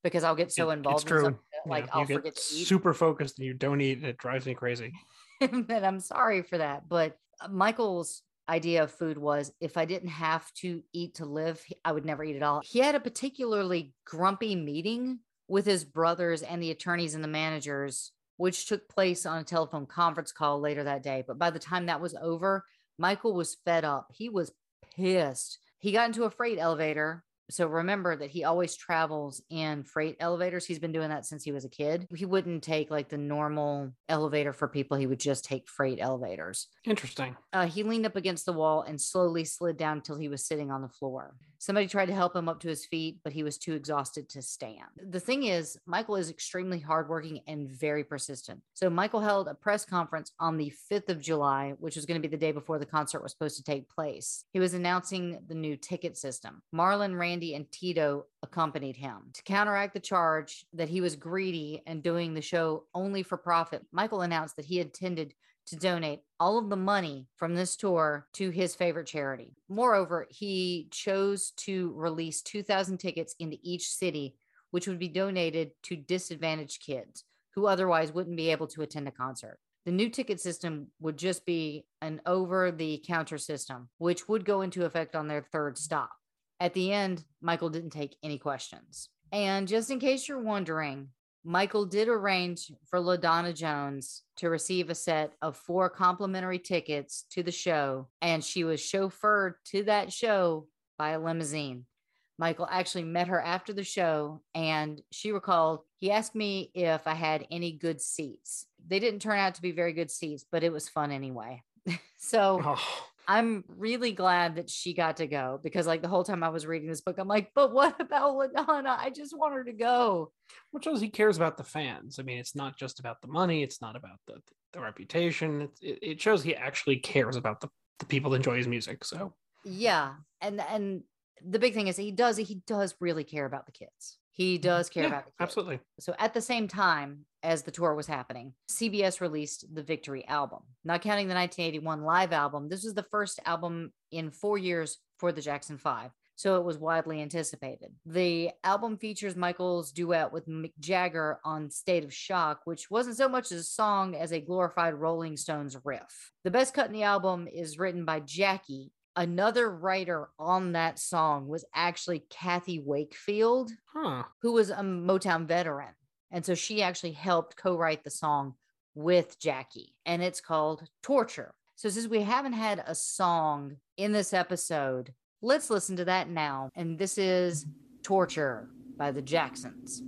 because I'll get so involved. It's true. In like yeah, I'll forget to eat. Super focused and you don't eat. And it drives me crazy. and I'm sorry for that. But uh, Michael's idea of food was if I didn't have to eat to live, I would never eat at all. He had a particularly grumpy meeting with his brothers and the attorneys and the managers which took place on a telephone conference call later that day. But by the time that was over, Michael was fed up. He was pissed. He got into a freight elevator so remember that he always travels in freight elevators. He's been doing that since he was a kid. He wouldn't take like the normal elevator for people, he would just take freight elevators. Interesting. Uh, he leaned up against the wall and slowly slid down until he was sitting on the floor. Somebody tried to help him up to his feet, but he was too exhausted to stand. The thing is, Michael is extremely hardworking and very persistent. So Michael held a press conference on the 5th of July, which was going to be the day before the concert was supposed to take place. He was announcing the new ticket system. Marlon, Randy, and Tito accompanied him. To counteract the charge that he was greedy and doing the show only for profit, Michael announced that he intended to donate all of the money from this tour to his favorite charity. Moreover, he chose to release 2,000 tickets into each city, which would be donated to disadvantaged kids who otherwise wouldn't be able to attend a concert. The new ticket system would just be an over the counter system, which would go into effect on their third stop. At the end, Michael didn't take any questions. And just in case you're wondering, Michael did arrange for LaDonna Jones to receive a set of four complimentary tickets to the show, and she was chauffeured to that show by a limousine. Michael actually met her after the show, and she recalled he asked me if I had any good seats. They didn't turn out to be very good seats, but it was fun anyway. so oh. I'm really glad that she got to go because, like, the whole time I was reading this book, I'm like, but what about LaDonna? I just want her to go. Which shows he cares about the fans. I mean, it's not just about the money, it's not about the, the reputation. It, it shows he actually cares about the, the people that enjoy his music. So, yeah. And, and, the big thing is he does he does really care about the kids. He mm-hmm. does care yeah, about the kids. Absolutely. So at the same time as the tour was happening, CBS released the Victory album. Not counting the 1981 live album, this was the first album in 4 years for the Jackson 5. So it was widely anticipated. The album features Michael's duet with Mick Jagger on State of Shock, which wasn't so much a song as a glorified Rolling Stones riff. The best cut in the album is written by Jackie another writer on that song was actually Kathy Wakefield, huh. who was a Motown veteran. And so she actually helped co write the song with Jackie, and it's called Torture. So, since we haven't had a song in this episode, let's listen to that now. And this is Torture by the Jacksons.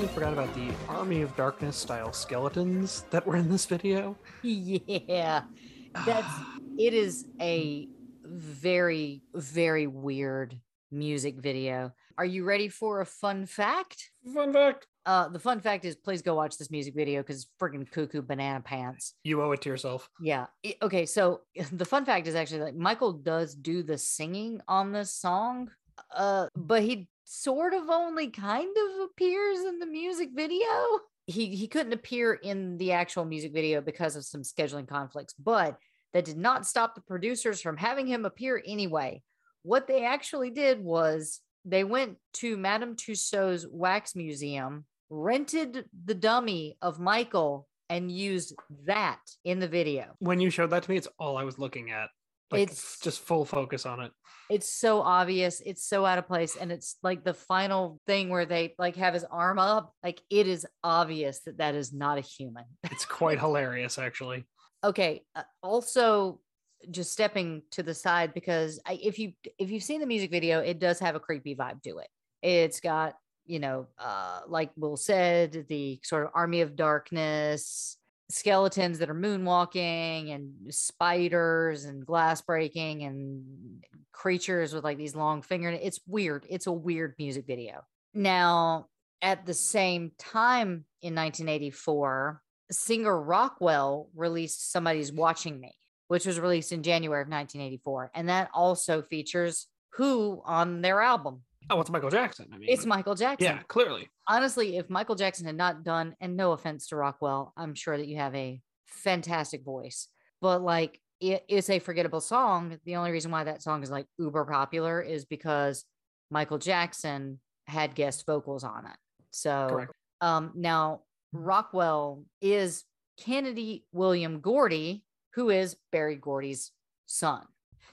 Totally forgot about the Army of Darkness style skeletons that were in this video. Yeah. That's it is a very, very weird music video. Are you ready for a fun fact? Fun fact. Uh, the fun fact is please go watch this music video because it's freaking cuckoo banana pants. You owe it to yourself. Yeah. I- Okay. So the fun fact is actually like Michael does do the singing on this song, uh, but he sort of only kind of appears in the music video. He he couldn't appear in the actual music video because of some scheduling conflicts, but that did not stop the producers from having him appear anyway. What they actually did was they went to Madame Tussauds Wax Museum, rented the dummy of Michael, and used that in the video. When you showed that to me, it's all I was looking at. Like It's- just full focus on it. It's so obvious, it's so out of place, and it's like the final thing where they like have his arm up. Like it is obvious that that is not a human. It's quite hilarious, actually. okay uh, also just stepping to the side because I, if you if you've seen the music video it does have a creepy vibe to it it's got you know uh like will said the sort of army of darkness skeletons that are moonwalking and spiders and glass breaking and creatures with like these long fingernails it's weird it's a weird music video now at the same time in 1984 singer Rockwell released Somebody's Watching Me, which was released in January of 1984. And that also features Who on their album. Oh, it's Michael Jackson. I mean, It's Michael Jackson. yeah, clearly. Honestly, if Michael Jackson had not done, and no offense to Rockwell, I'm sure that you have a fantastic voice, but like it is a forgettable song. The only reason why that song is like uber popular is because Michael Jackson had guest vocals on it. So Correct. um, now, Rockwell is Kennedy William Gordy, who is Berry Gordy's son.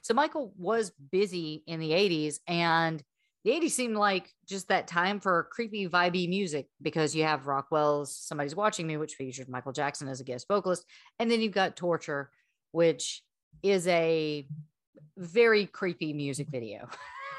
So Michael was busy in the 80s, and the 80s seemed like just that time for creepy, vibey music because you have Rockwell's Somebody's Watching Me, which featured Michael Jackson as a guest vocalist. And then you've got Torture, which is a very creepy music video.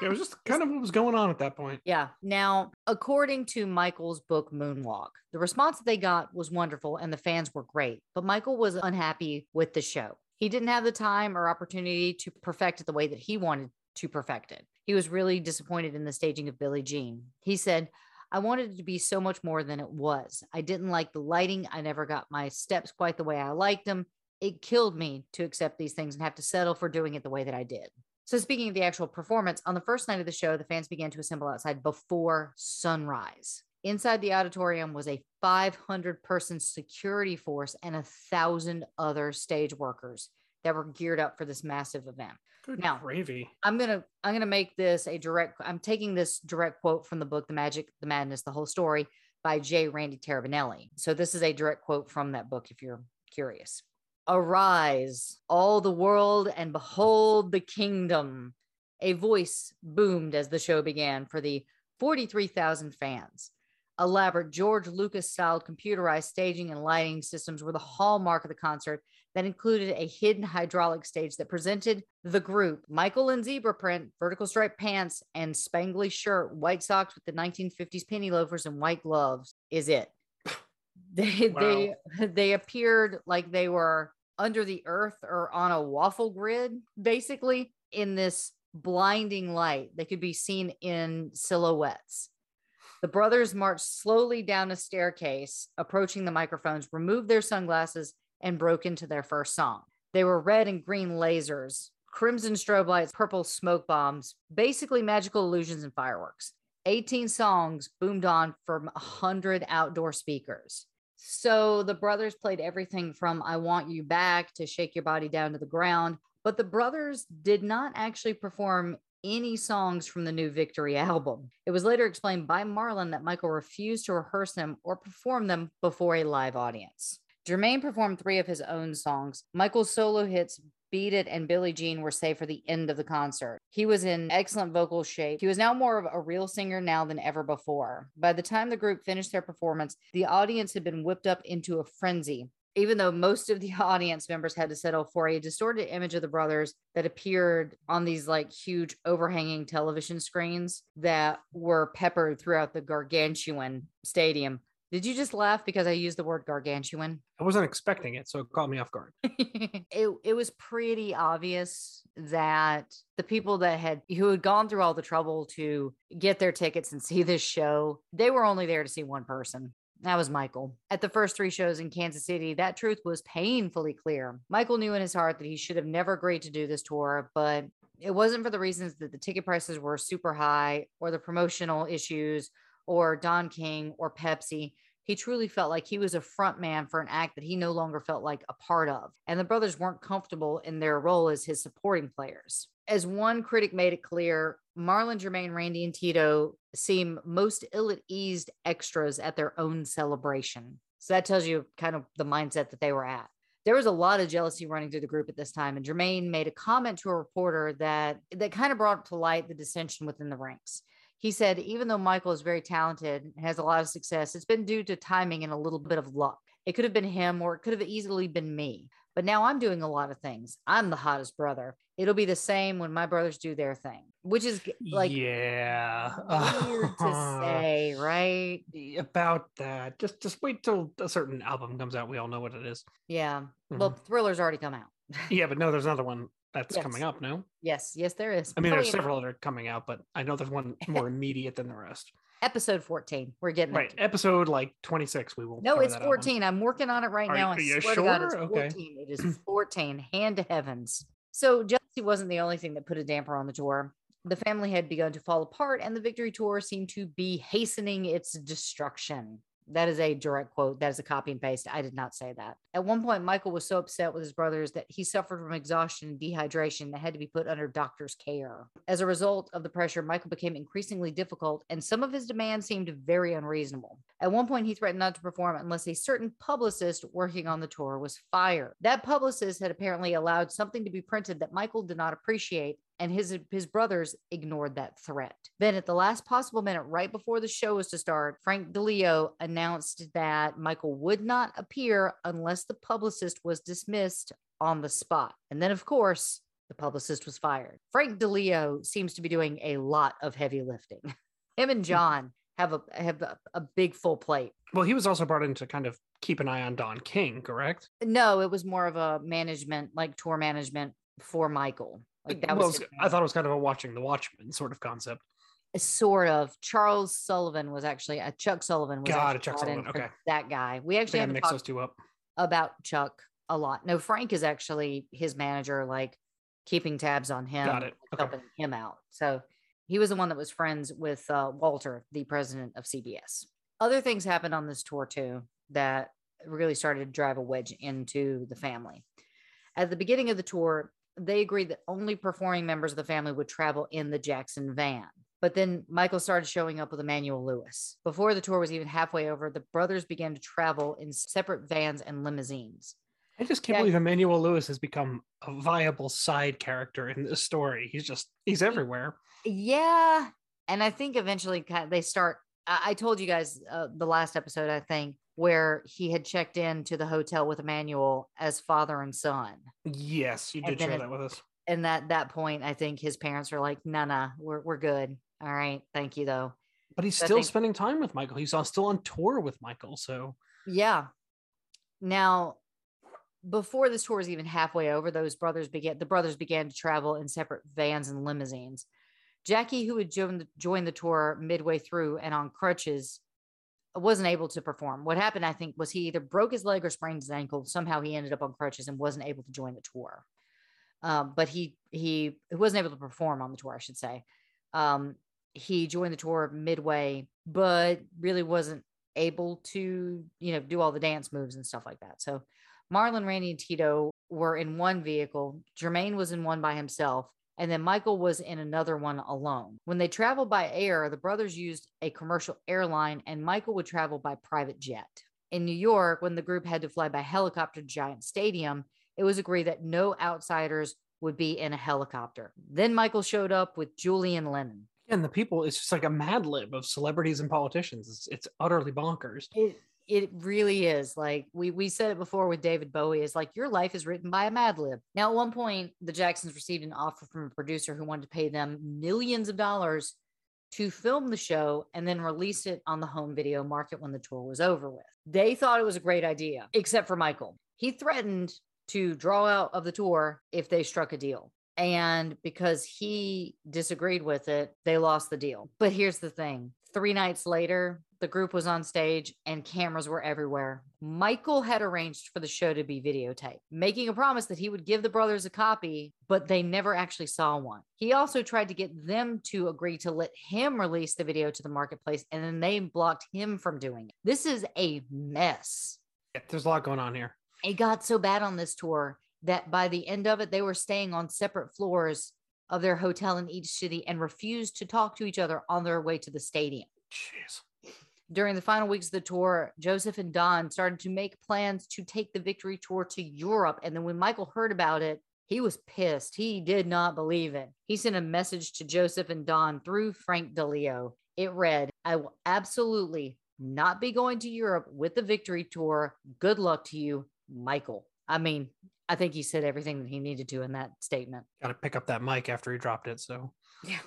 It was just kind of what was going on at that point. Yeah. Now, according to Michael's book Moonwalk, the response that they got was wonderful and the fans were great, but Michael was unhappy with the show. He didn't have the time or opportunity to perfect it the way that he wanted to perfect it. He was really disappointed in the staging of Billie Jean. He said, I wanted it to be so much more than it was. I didn't like the lighting. I never got my steps quite the way I liked them. It killed me to accept these things and have to settle for doing it the way that I did. So, speaking of the actual performance, on the first night of the show, the fans began to assemble outside before sunrise. Inside the auditorium was a 500 person security force and a thousand other stage workers that were geared up for this massive event. Good Now- gravy. I'm gonna I'm gonna make this a direct. I'm taking this direct quote from the book The Magic, the Madness, the Whole Story by J. Randy Taraborrelli. So this is a direct quote from that book. If you're curious, arise, all the world, and behold the kingdom. A voice boomed as the show began for the 43,000 fans. Elaborate George Lucas style computerized staging and lighting systems were the hallmark of the concert that included a hidden hydraulic stage that presented the group Michael in zebra print, vertical striped pants, and spangly shirt, white socks with the 1950s penny loafers, and white gloves. Is it? They they they appeared like they were under the earth or on a waffle grid, basically in this blinding light. They could be seen in silhouettes. The brothers marched slowly down a staircase, approaching the microphones, removed their sunglasses, and broke into their first song. They were red and green lasers, crimson strobe lights, purple smoke bombs, basically magical illusions and fireworks. 18 songs boomed on from 100 outdoor speakers. So the brothers played everything from I Want You Back to Shake Your Body Down to the Ground. But the brothers did not actually perform any songs from the new Victory album. It was later explained by Marlon that Michael refused to rehearse them or perform them before a live audience. Jermaine performed three of his own songs. Michael's solo hits Beat It and Billie Jean were saved for the end of the concert. He was in excellent vocal shape. He was now more of a real singer now than ever before. By the time the group finished their performance, the audience had been whipped up into a frenzy. even though most of the audience members had to settle for a distorted image of the brothers that appeared on these like huge overhanging television screens that were peppered throughout the gargantuan stadium. Did you just laugh because I used the word gargantuan? I wasn't expecting it, so it caught me off guard. it, it was pretty obvious that the people that had who had gone through all the trouble to get their tickets and see this show, they were only there to see one person. That was Michael. At the first three shows in Kansas City, that truth was painfully clear. Michael knew in his heart that he should have never agreed to do this tour, but it wasn't for the reasons that the ticket prices were super high or the promotional issues or Don King or Pepsi. He truly felt like he was a front man for an act that he no longer felt like a part of. And the brothers weren't comfortable in their role as his supporting players. As one critic made it clear, Marlon, Jermaine, Randy, and Tito seem most ill at ease extras at their own celebration. So that tells you kind of the mindset that they were at. There was a lot of jealousy running through the group at this time, and Jermaine made a comment to a reporter that that kind of brought to light the dissension within the ranks. He said, even though Michael is very talented and has a lot of success, it's been due to timing and a little bit of luck. It could have been him or it could have easily been me. But now I'm doing a lot of things. I'm the hottest brother. It'll be the same when my brothers do their thing, which is like yeah, weird to say, right? About that, just just wait till a certain album comes out. We all know what it is. Yeah. Mm-hmm. Well, Thriller's already come out. yeah, but no, there's another one that's yes. coming up. No. Yes, yes, there is. I mean, there's several that are coming out, but I know there's one more immediate than the rest. Episode 14. We're getting right. Episode like 26. We will. No, it's 14. I'm working on it right are now. You, I swear sure? God, it's 14. Okay. It is 14. Hand to heavens. So jealousy wasn't the only thing that put a damper on the tour. The family had begun to fall apart, and the victory tour seemed to be hastening its destruction. That is a direct quote. That is a copy and paste. I did not say that. At one point, Michael was so upset with his brothers that he suffered from exhaustion and dehydration that had to be put under doctor's care. As a result of the pressure, Michael became increasingly difficult, and some of his demands seemed very unreasonable. At one point, he threatened not to perform unless a certain publicist working on the tour was fired. That publicist had apparently allowed something to be printed that Michael did not appreciate and his his brothers ignored that threat. Then at the last possible minute right before the show was to start, Frank DiLeo announced that Michael would not appear unless the publicist was dismissed on the spot. And then of course, the publicist was fired. Frank DiLeo seems to be doing a lot of heavy lifting. Him and. John have a have a, a big full plate. Well, he was also brought in to kind of keep an eye on Don King, correct? No, it was more of a management, like tour management for Michael. Like that well, was I thought it was kind of a watching the Watchmen sort of concept. Sort of. Charles Sullivan was actually a uh, Chuck Sullivan was got it. Chuck Sullivan. Okay, that guy. We actually have to mix those two up about Chuck a lot. No, Frank is actually his manager, like keeping tabs on him, got it. Okay. helping him out. So he was the one that was friends with uh, Walter, the president of CBS. Other things happened on this tour too that really started to drive a wedge into the family. At the beginning of the tour, they agreed that only performing members of the family would travel in the Jackson van. But then Michael started showing up with Emmanuel Lewis. Before the tour was even halfway over, the brothers began to travel in separate vans and limousines. I just can't believe Emmanuel Lewis has become a viable side character in this story. He's just he's everywhere. Yeah, and I think eventually they start. I told you guys uh, the last episode, I think, where he had checked in to the hotel with Emmanuel as father and son. Yes, you did share that with us. And at that point, I think his parents were like, "No, nah, nah, we're we're good. All right, thank you though." But he's so still think, spending time with Michael. He's still on tour with Michael. So yeah. Now, before this tour is even halfway over, those brothers began the brothers began to travel in separate vans and limousines. Jackie, who had joined the, joined the tour midway through and on crutches, wasn't able to perform. What happened, I think, was he either broke his leg or sprained his ankle. Somehow he ended up on crutches and wasn't able to join the tour. Um, but he he wasn't able to perform on the tour, I should say. Um, he joined the tour midway, but really wasn't able to, you know, do all the dance moves and stuff like that. So Marlon, Randy, and Tito were in one vehicle. Jermaine was in one by himself and then Michael was in another one alone. When they traveled by air, the brothers used a commercial airline, and Michael would travel by private jet. In New York, when the group had to fly by helicopter to Giant Stadium, it was agreed that no outsiders would be in a helicopter. Then Michael showed up with Julian Lennon. And the people, it's just like a mad lib of celebrities and politicians. It's, it's utterly bonkers. It, it really is like we we said it before with David Bowie is like your life is written by a Mad Lib. Now, at one point, the Jacksons received an offer from a producer who wanted to pay them millions of dollars to film the show and then release it on the home video market when the tour was over with. They thought it was a great idea, except for Michael. He threatened to draw out of the tour if they struck a deal. And because he disagreed with it, they lost the deal. But here's the thing three nights later, the group was on stage and cameras were everywhere. Michael had arranged for the show to be videotaped, making a promise that he would give the brothers a copy, but they never actually saw one. He also tried to get them to agree to let him release the video to the marketplace, and then they blocked him from doing it. This is a mess. Yeah, there's a lot going on here. It got so bad on this tour that by the end of it, they were staying on separate floors of their hotel in each city and refused to talk to each other on their way to the stadium. Jeez. During the final weeks of the tour, Joseph and Don started to make plans to take the victory tour to Europe. And then when Michael heard about it, he was pissed. He did not believe it. He sent a message to Joseph and Don through Frank DiLeo. It read, I will absolutely not be going to Europe with the victory tour. Good luck to you, Michael. I mean, I think he said everything that he needed to in that statement. Got to pick up that mic after he dropped it. So, yeah.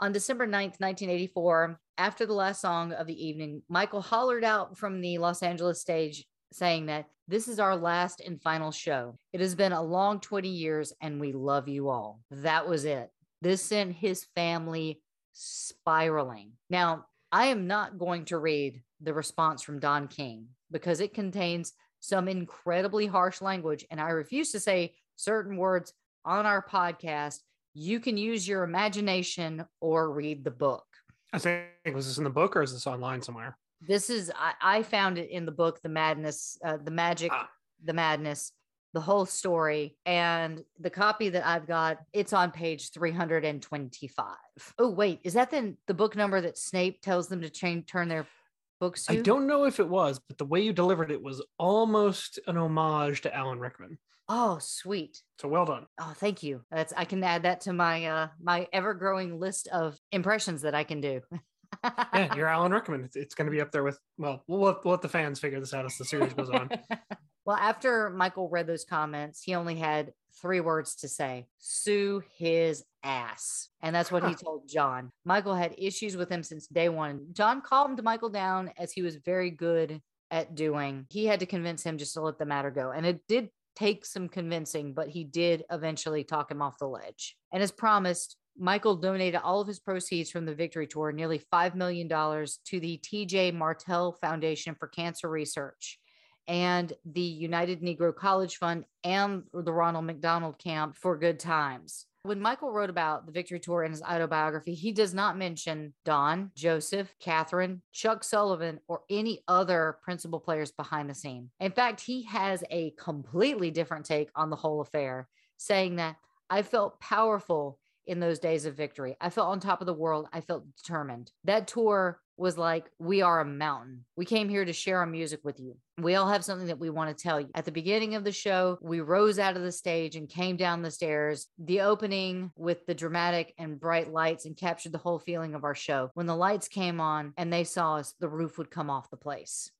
On December 9th, 1984, after the last song of the evening, Michael hollered out from the Los Angeles stage saying that this is our last and final show. It has been a long 20 years and we love you all. That was it. This sent his family spiraling. Now, I am not going to read the response from Don King because it contains some incredibly harsh language. And I refuse to say certain words on our podcast. You can use your imagination or read the book. I think, was this in the book or is this online somewhere? This is, I, I found it in the book, The Madness, uh, The Magic, Ah. The Madness, the whole story. And the copy that I've got, it's on page 325. Oh, wait, is that then the book number that Snape tells them to change, turn their I don't know if it was, but the way you delivered it was almost an homage to Alan Rickman. Oh, sweet. So well done. Oh, thank you. That's I can add that to my uh my ever growing list of impressions that I can do. Yeah, you're Alan Rickman. It's, it's going to be up there with, well, we'll let, we'll let the fans figure this out as the series goes on. well, after Michael read those comments, he only had three words to say sue his ass. And that's what he told John. Michael had issues with him since day one. John calmed Michael down as he was very good at doing. He had to convince him just to let the matter go. And it did take some convincing, but he did eventually talk him off the ledge. And as promised, Michael donated all of his proceeds from the Victory Tour, nearly $5 million, to the TJ Martell Foundation for Cancer Research and the United Negro College Fund and the Ronald McDonald Camp for Good Times. When Michael wrote about the Victory Tour in his autobiography, he does not mention Don, Joseph, Catherine, Chuck Sullivan, or any other principal players behind the scene. In fact, he has a completely different take on the whole affair, saying that I felt powerful in those days of victory. I felt on top of the world. I felt determined. That tour was like, we are a mountain. We came here to share our music with you. We all have something that we want to tell you. At the beginning of the show, we rose out of the stage and came down the stairs. The opening with the dramatic and bright lights and captured the whole feeling of our show. When the lights came on and they saw us, the roof would come off the place.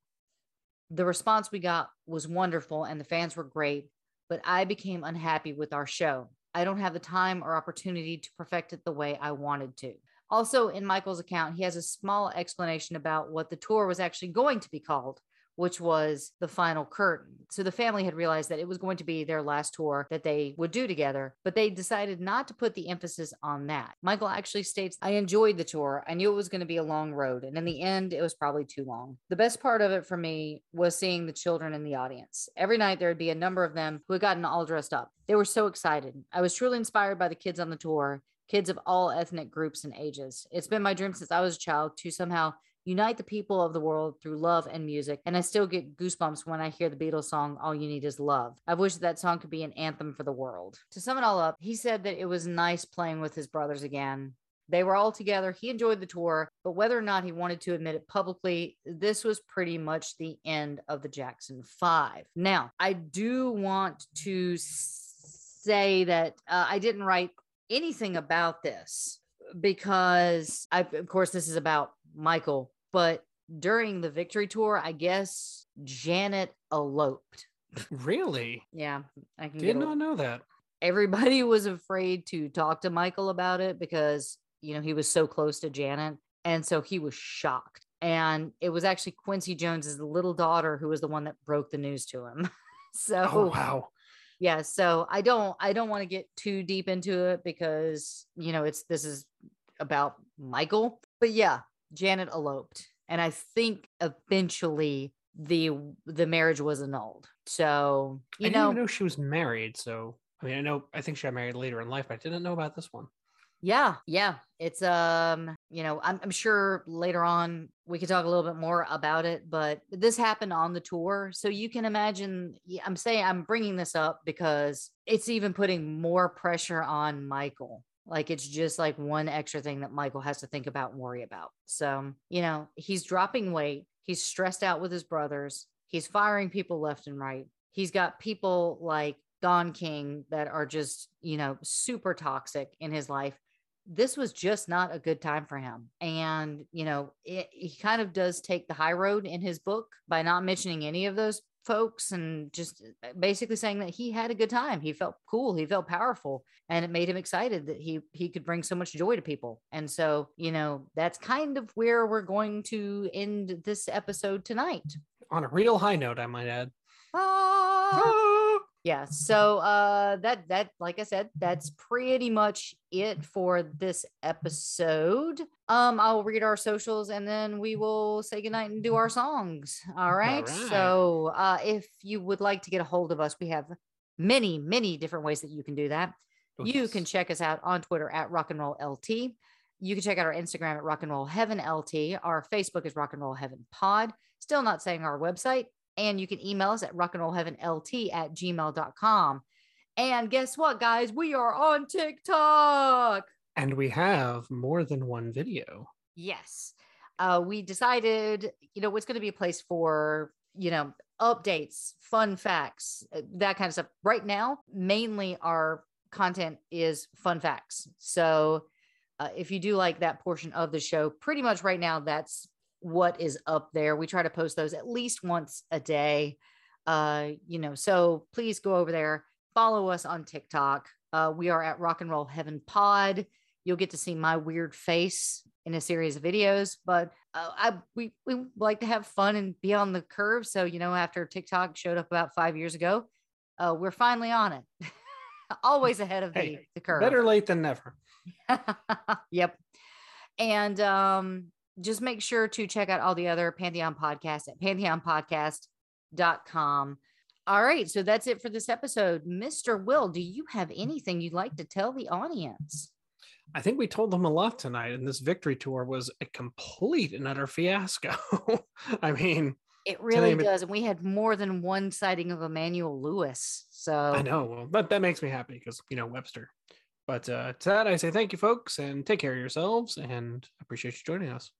The response we got was wonderful and the fans were great, but I became unhappy with our show. I don't have the time or opportunity to perfect it the way I wanted to. Also, in Michael's account, he has a small explanation about what the tour was actually going to be called, which was the final curtain. So the family had realized that it was going to be their last tour that they would do together, but they decided not to put the emphasis on that. Michael actually states, I enjoyed the tour. I knew it was going to be a long road. And in the end, it was probably too long. The best part of it for me was seeing the children in the audience. Every night, there would be a number of them who had gotten all dressed up. They were so excited. I was truly inspired by the kids on the tour kids of all ethnic groups and ages. It's been my dream since I was a child to somehow unite the people of the world through love and music. And I still get goosebumps when I hear the Beatles song, All You Need Is Love. I wish that song could be an anthem for the world. To sum it all up, he said that it was nice playing with his brothers again. They were all together. He enjoyed the tour, but whether or not he wanted to admit it publicly, this was pretty much the end of the Jackson Five. Now, I do want to say that uh, I didn't write anything about this because I, of course, this is about Michael, but during the victory tour, I guess Janet eloped. Really? Yeah, I can did not know that. everybody was afraid to talk to Michael about it because, you know, he was so close to Janet. And so he was shocked. And it was actually Quincy Jones's little daughter who was the one that broke the news to him. so Oh wow. Yeah, so I don't I don't want to get too deep into it because, you know, it's this is about Michael. But yeah, Janet eloped. And I think eventually the the marriage was annulled. So, you I didn't know, know she was married. So I mean, I know I think she got married later in life, but I didn't know about this one. Yeah, yeah. It's um, you know, I'm I'm sure later on we could talk a little bit more about it, but this happened on the tour, so you can imagine. I'm saying I'm bringing this up because it's even putting more pressure on Michael. Like it's just like one extra thing that Michael has to think about and worry about. So you know, he's dropping weight. He's stressed out with his brothers. He's firing people left and right. He's got people like Don King that are just, you know, super toxic in his life. This was just not a good time for him. And, you know, it, he kind of does take the high road in his book by not mentioning any of those folks and just uh, basically saying that he had a good time. He felt cool, he felt powerful, and it made him excited that he he could bring so much joy to people. And so, you know, that's kind of where we're going to end this episode tonight. On a real high note, I might add. Ah! Yeah so uh that that like i said that's pretty much it for this episode. Um i'll read our socials and then we will say goodnight and do our songs. All right, right. so uh if you would like to get a hold of us we have many many different ways that you can do that. Oh, you yes. can check us out on twitter at rock and roll lt you can check out our instagram at rock and roll heaven lt our facebook is rock and roll heaven pod. Still not saying our website and you can email us at rock and roll heaven lt at gmail.com and guess what guys? We are on tiktok. And we have more than one video. yes. Uh, we decided you know what's going to be a place for you know updates fun facts uh, that kind of stuff. Right now mainly our content is fun facts. So uh, if you do like that portion of the show pretty much right now that's what is up there. We try to post those at least once a day uh you know so please go over there follow us on tiktok. Uh we are at rock and roll heaven pod. You'll get to see my weird face in a series of videos but uh, I, we, we like to have fun and be on the curve. So you know after tiktok showed up about five years ago uh, we're finally on it. Always ahead of the, Hey, the curve. Better late than never. yep. And um, just make sure to check out all the other Pantheon podcasts at pantheonpodcast.com. All right. So that's it for this episode. Mr. Will, do you have anything you'd like to tell the audience? I think we told them a lot tonight, and this victory tour was a complete and utter fiasco. I mean, It really it- does. And we had more than one sighting of Emmanuel Lewis. So I know. Well, that, that makes me happy because, you know, Webster. But uh, to that, I say thank you, folks, and take care of yourselves, and appreciate you joining us.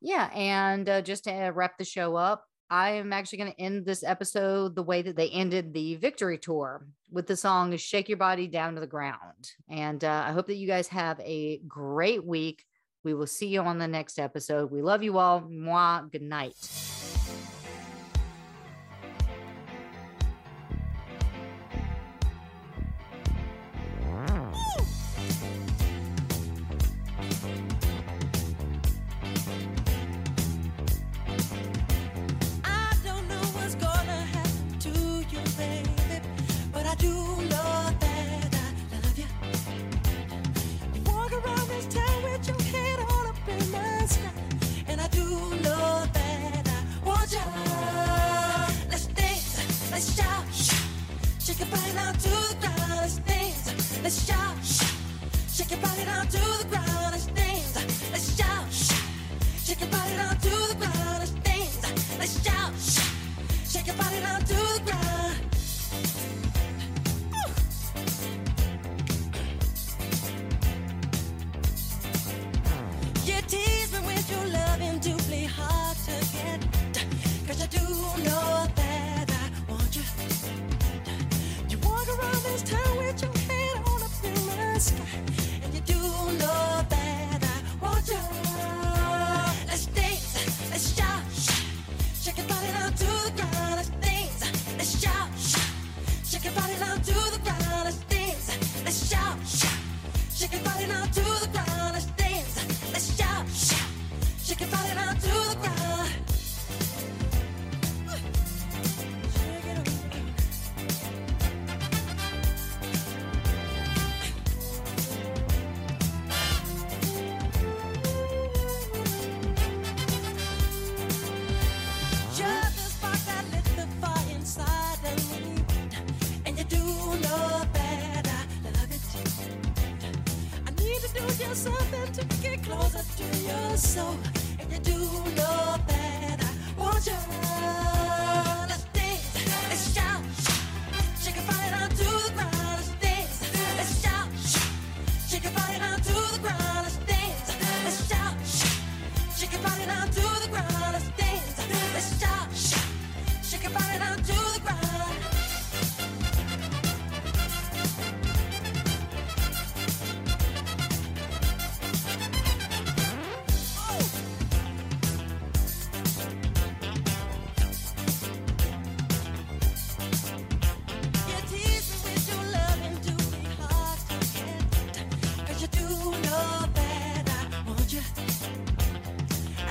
Yeah, and uh, just to wrap the show up, I am actually going to end this episode the way that they ended the victory tour with the song "Shake Your Body Down to the Ground." And uh, I hope that you guys have a great week. We will see you on the next episode. We love you all. Mwah. Good night.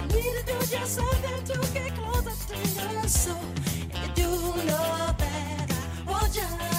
Something to do just all that to get closer to your soul. And you do know that I want you.